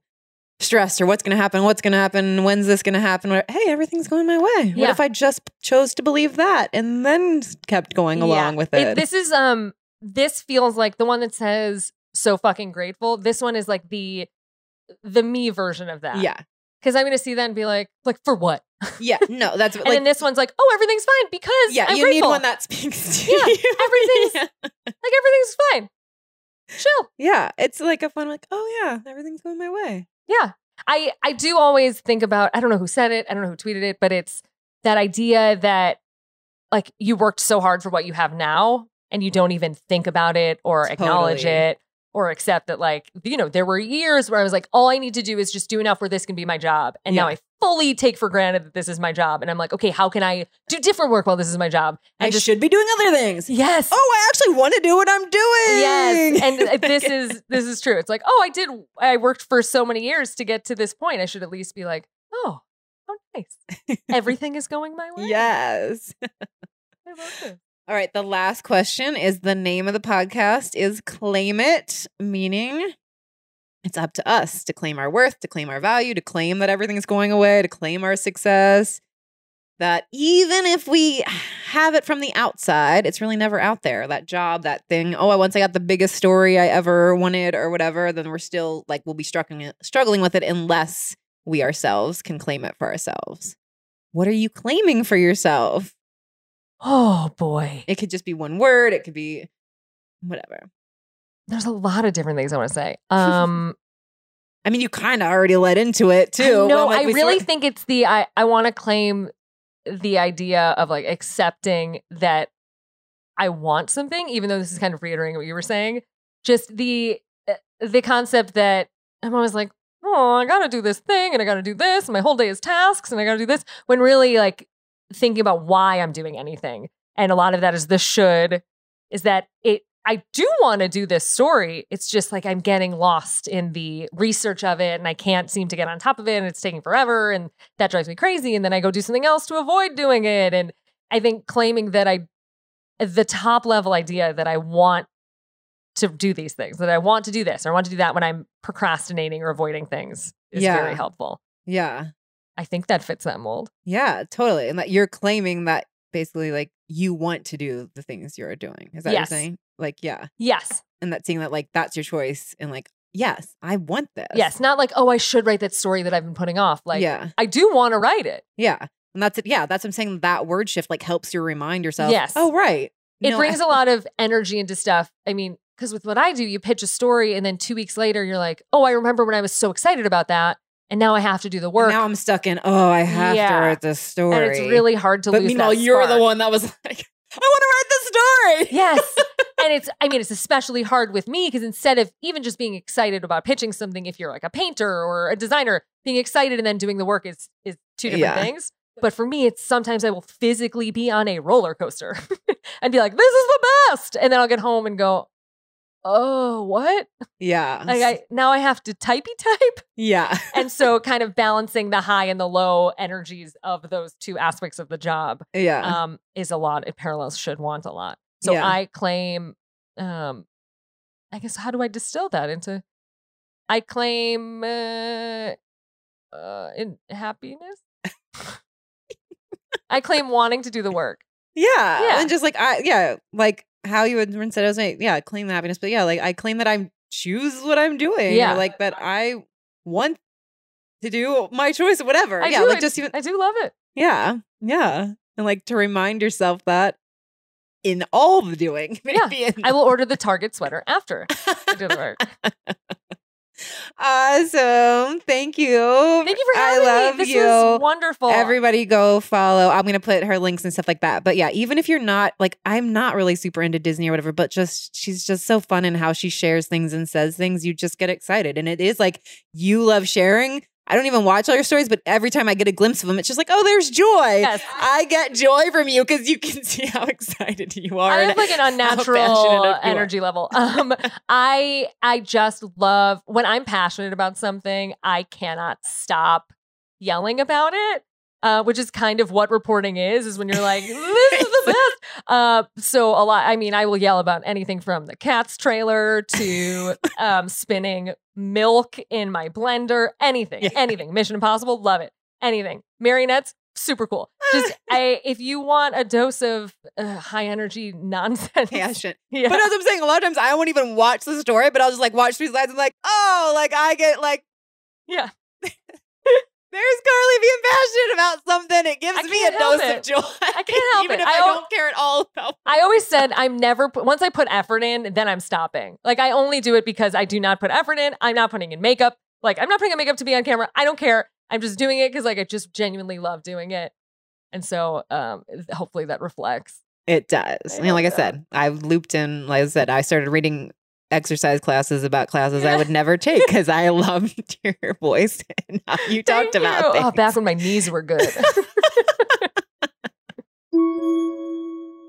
stressed or what's going to happen, what's going to happen, when's this going to happen? Hey, everything's going my way. What if I just chose to believe that and then kept going along with it? This is um this feels like the one that says so fucking grateful. This one is like the the me version of that. yeah, Because I'm gonna see that and be like, like for what? yeah, no, that's And like then this one's like, oh, everything's fine because yeah, I'm you grateful. need one that speaks to Yeah, you. everything's- yeah. like everything's fine. Chill. yeah, it's like a fun like oh yeah, everything's going my way. Yeah. I I do always think about I don't know who said it, I don't know who tweeted it, but it's that idea that like you worked so hard for what you have now and you don't even think about it or acknowledge Totally. it or accept that like you know there were years where i was like all i need to do is just do enough where this can be my job and now i fully take for granted that this is my job and i'm like okay how can i do different work while this is my job I just should be doing other things. yes Oh, I actually want to do what I'm doing. yes and uh, this is this is true it's like oh i did i worked for so many years to get to this point i should at least be like oh how nice everything is going my way yes. I love this. All right. The last question is the name of the podcast is Claim It, meaning it's up to us to claim our worth, to claim our value, to claim that everything's going away, to claim our success. That even if we have it from the outside, it's really never out there. That job, that thing. Oh, I once I got the biggest story I ever wanted, or whatever. Then we're still like we'll be struggling struggling with it unless we ourselves can claim it for ourselves. What are you claiming for yourself? Oh boy It could just be one word. It could be whatever. there's a lot of different things i want to say um I mean, you kind of already led into it too. No, but, like, I really think it's the I I want to claim the idea of like accepting that I want something, even though this is kind of reiterating what you were saying. Just the uh, the concept that I'm always like, oh, I gotta do this thing and I gotta do this, and my whole day is tasks and I gotta do this. When really like thinking about why I'm doing anything, and a lot of that is the should, is that it. I do want to do this story. It's just like I'm getting lost in the research of it and I can't seem to get on top of it and it's taking forever and that drives me crazy. And then I go do something else to avoid doing it. And I think claiming that I, the top level idea that I want to do these things, that I want to do this or I want to do that when I'm procrastinating or avoiding things is Yeah. very helpful. Yeah. I think that fits that mold. Yeah, totally. And that you're claiming that basically like you want to do the things you're doing. Is that what you're saying? Like, yeah. Yes. And that seeing that like that's your choice and like, yes, I want this. Yes. Not like, oh, I should write that story that I've been putting off. Like, yeah. I do want to write it. Yeah. And that's it. Yeah. That's what I'm saying. That word shift like helps you remind yourself. Oh, yes. Oh, right. it No, brings I- a lot of energy into stuff. I mean, because with what I do, you pitch a story and then two weeks later, you're like, oh, I remember when I was so excited about that. And now I have to do the work. Now I'm stuck in, oh, I have Yeah. to write this story. and it's really hard to But lose meanwhile, you're the one that was like, I want to write the story. Yes. and it's, I mean, it's especially hard with me because instead of even just being excited about pitching something, if you're like a painter or a designer, being excited and then doing the work is is two different Yeah. things. But for me, it's sometimes I will physically be on a roller coaster and be like, this is the best. And then I'll get home and go, oh, what? Yeah. Like I now I have to typey type. yeah. And so kind of balancing the high and the low energies of those two aspects of the job Yeah. um, is a lot. It parallels should want a lot. So Yeah. I claim, um, I guess, how do I distill that into? I claim uh, uh, in happiness. I claim wanting to do the work. Yeah. Yeah. And just like I yeah, like how you would said I was like, yeah, claim the happiness. But yeah, like I claim that I choose what I'm doing. Yeah. Or like that I want to do my choice, whatever. I yeah. do, Like I- just even I do love it. Yeah. Yeah. And like to remind yourself that in all the doing. Yeah. Maybe in I will order the Target sweater after I do the work. Awesome. Thank you. Thank you for having I love me. This you. was wonderful. Everybody go follow. I'm going to put her links and stuff like that. But yeah, even if you're not like, I'm not really super into Disney or whatever, but just she's just so fun in how she shares things and says things. You just get excited. And it is like you love sharing. I don't even watch all your stories, but every time I get a glimpse of them, it's just like, oh, there's joy. Yes. I get joy from you because you can see how excited you are. I have like an unnatural are. energy level. Um, I I just love when I'm passionate about something. I cannot stop yelling about it. Uh, which is kind of what reporting is, is when you're like, this is the best. Uh, so a lot, I mean, I will yell about anything from the Cats trailer to um, spinning milk in my blender, anything, Yeah. anything. Mission Impossible, love it. Anything. Marionettes, super cool. Just I, if you want a dose of uh, high energy nonsense, Passion. yeah. But as I'm saying, a lot of times I won't even watch the story, but I'll just like watch these slides and like, oh, like I get like, Yeah. There's Carlye being passionate about something. It gives me a dose it. of joy. I can't help even it. if I I, don't care at all about. I always said I'm never once I put effort in, then I'm stopping. Like I only do it because I do not put effort in. I'm not putting in makeup. Like I'm not putting in makeup to be on camera. I don't care. I'm just doing it because like I just genuinely love doing it. And so um hopefully that reflects. It does. I mean, like I said, I've looped in. Like I said, I started reading exercise classes about classes I would never take because I loved your voice and how you talked Thank about you. Oh, things. Oh, back when my knees were good.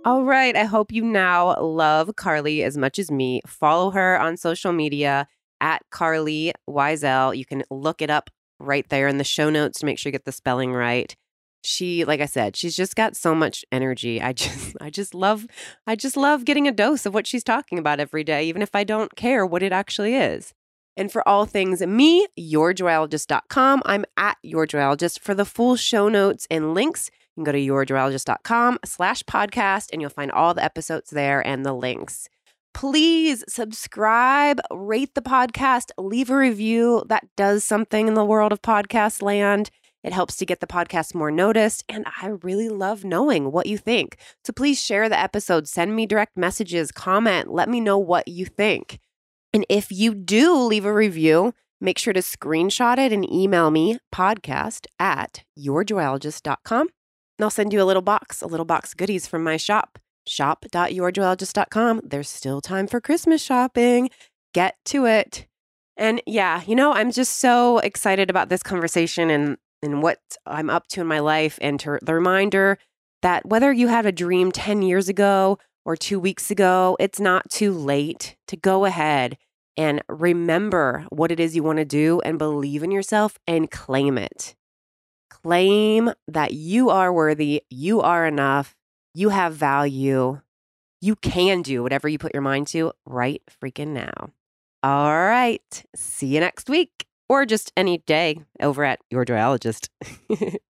All right. I hope you now love Carlye as much as me. Follow her on social media at Carlye Wisel. You can look it up right there in the show notes to make sure you get the spelling right. She, like I said, she's just got so much energy. I just, I just love, I just love getting a dose of what she's talking about every day, even if I don't care what it actually is. And for all things me, yourjoyologist.com. I'm at yourjoyologist for the full show notes and links. You can go to yourjoyologist.com slash podcast and you'll find all the episodes there and the links. Please subscribe, rate the podcast, leave a review. That does something in the world of podcast land. It helps to get the podcast more noticed, and I really love knowing what you think. So please share the episode, send me direct messages, comment, let me know what you think. And if you do leave a review, make sure to screenshot it and email me podcast at yourjoyologist.com. And I'll send you a little box, a little box goodies from my shop, shop.yourjoyologist.com. There's still time for Christmas shopping. Get to it. And yeah, you know, I'm just so excited about this conversation and, and what I'm up to in my life and to, the reminder that whether you had a dream 10 years ago or two weeks ago, it's not too late to go ahead and remember what it is you want to do and believe in yourself and claim it. Claim that you are worthy, you are enough, you have value, you can do whatever you put your mind to right freaking now. All right. See you next week or just any day over at your joyologist.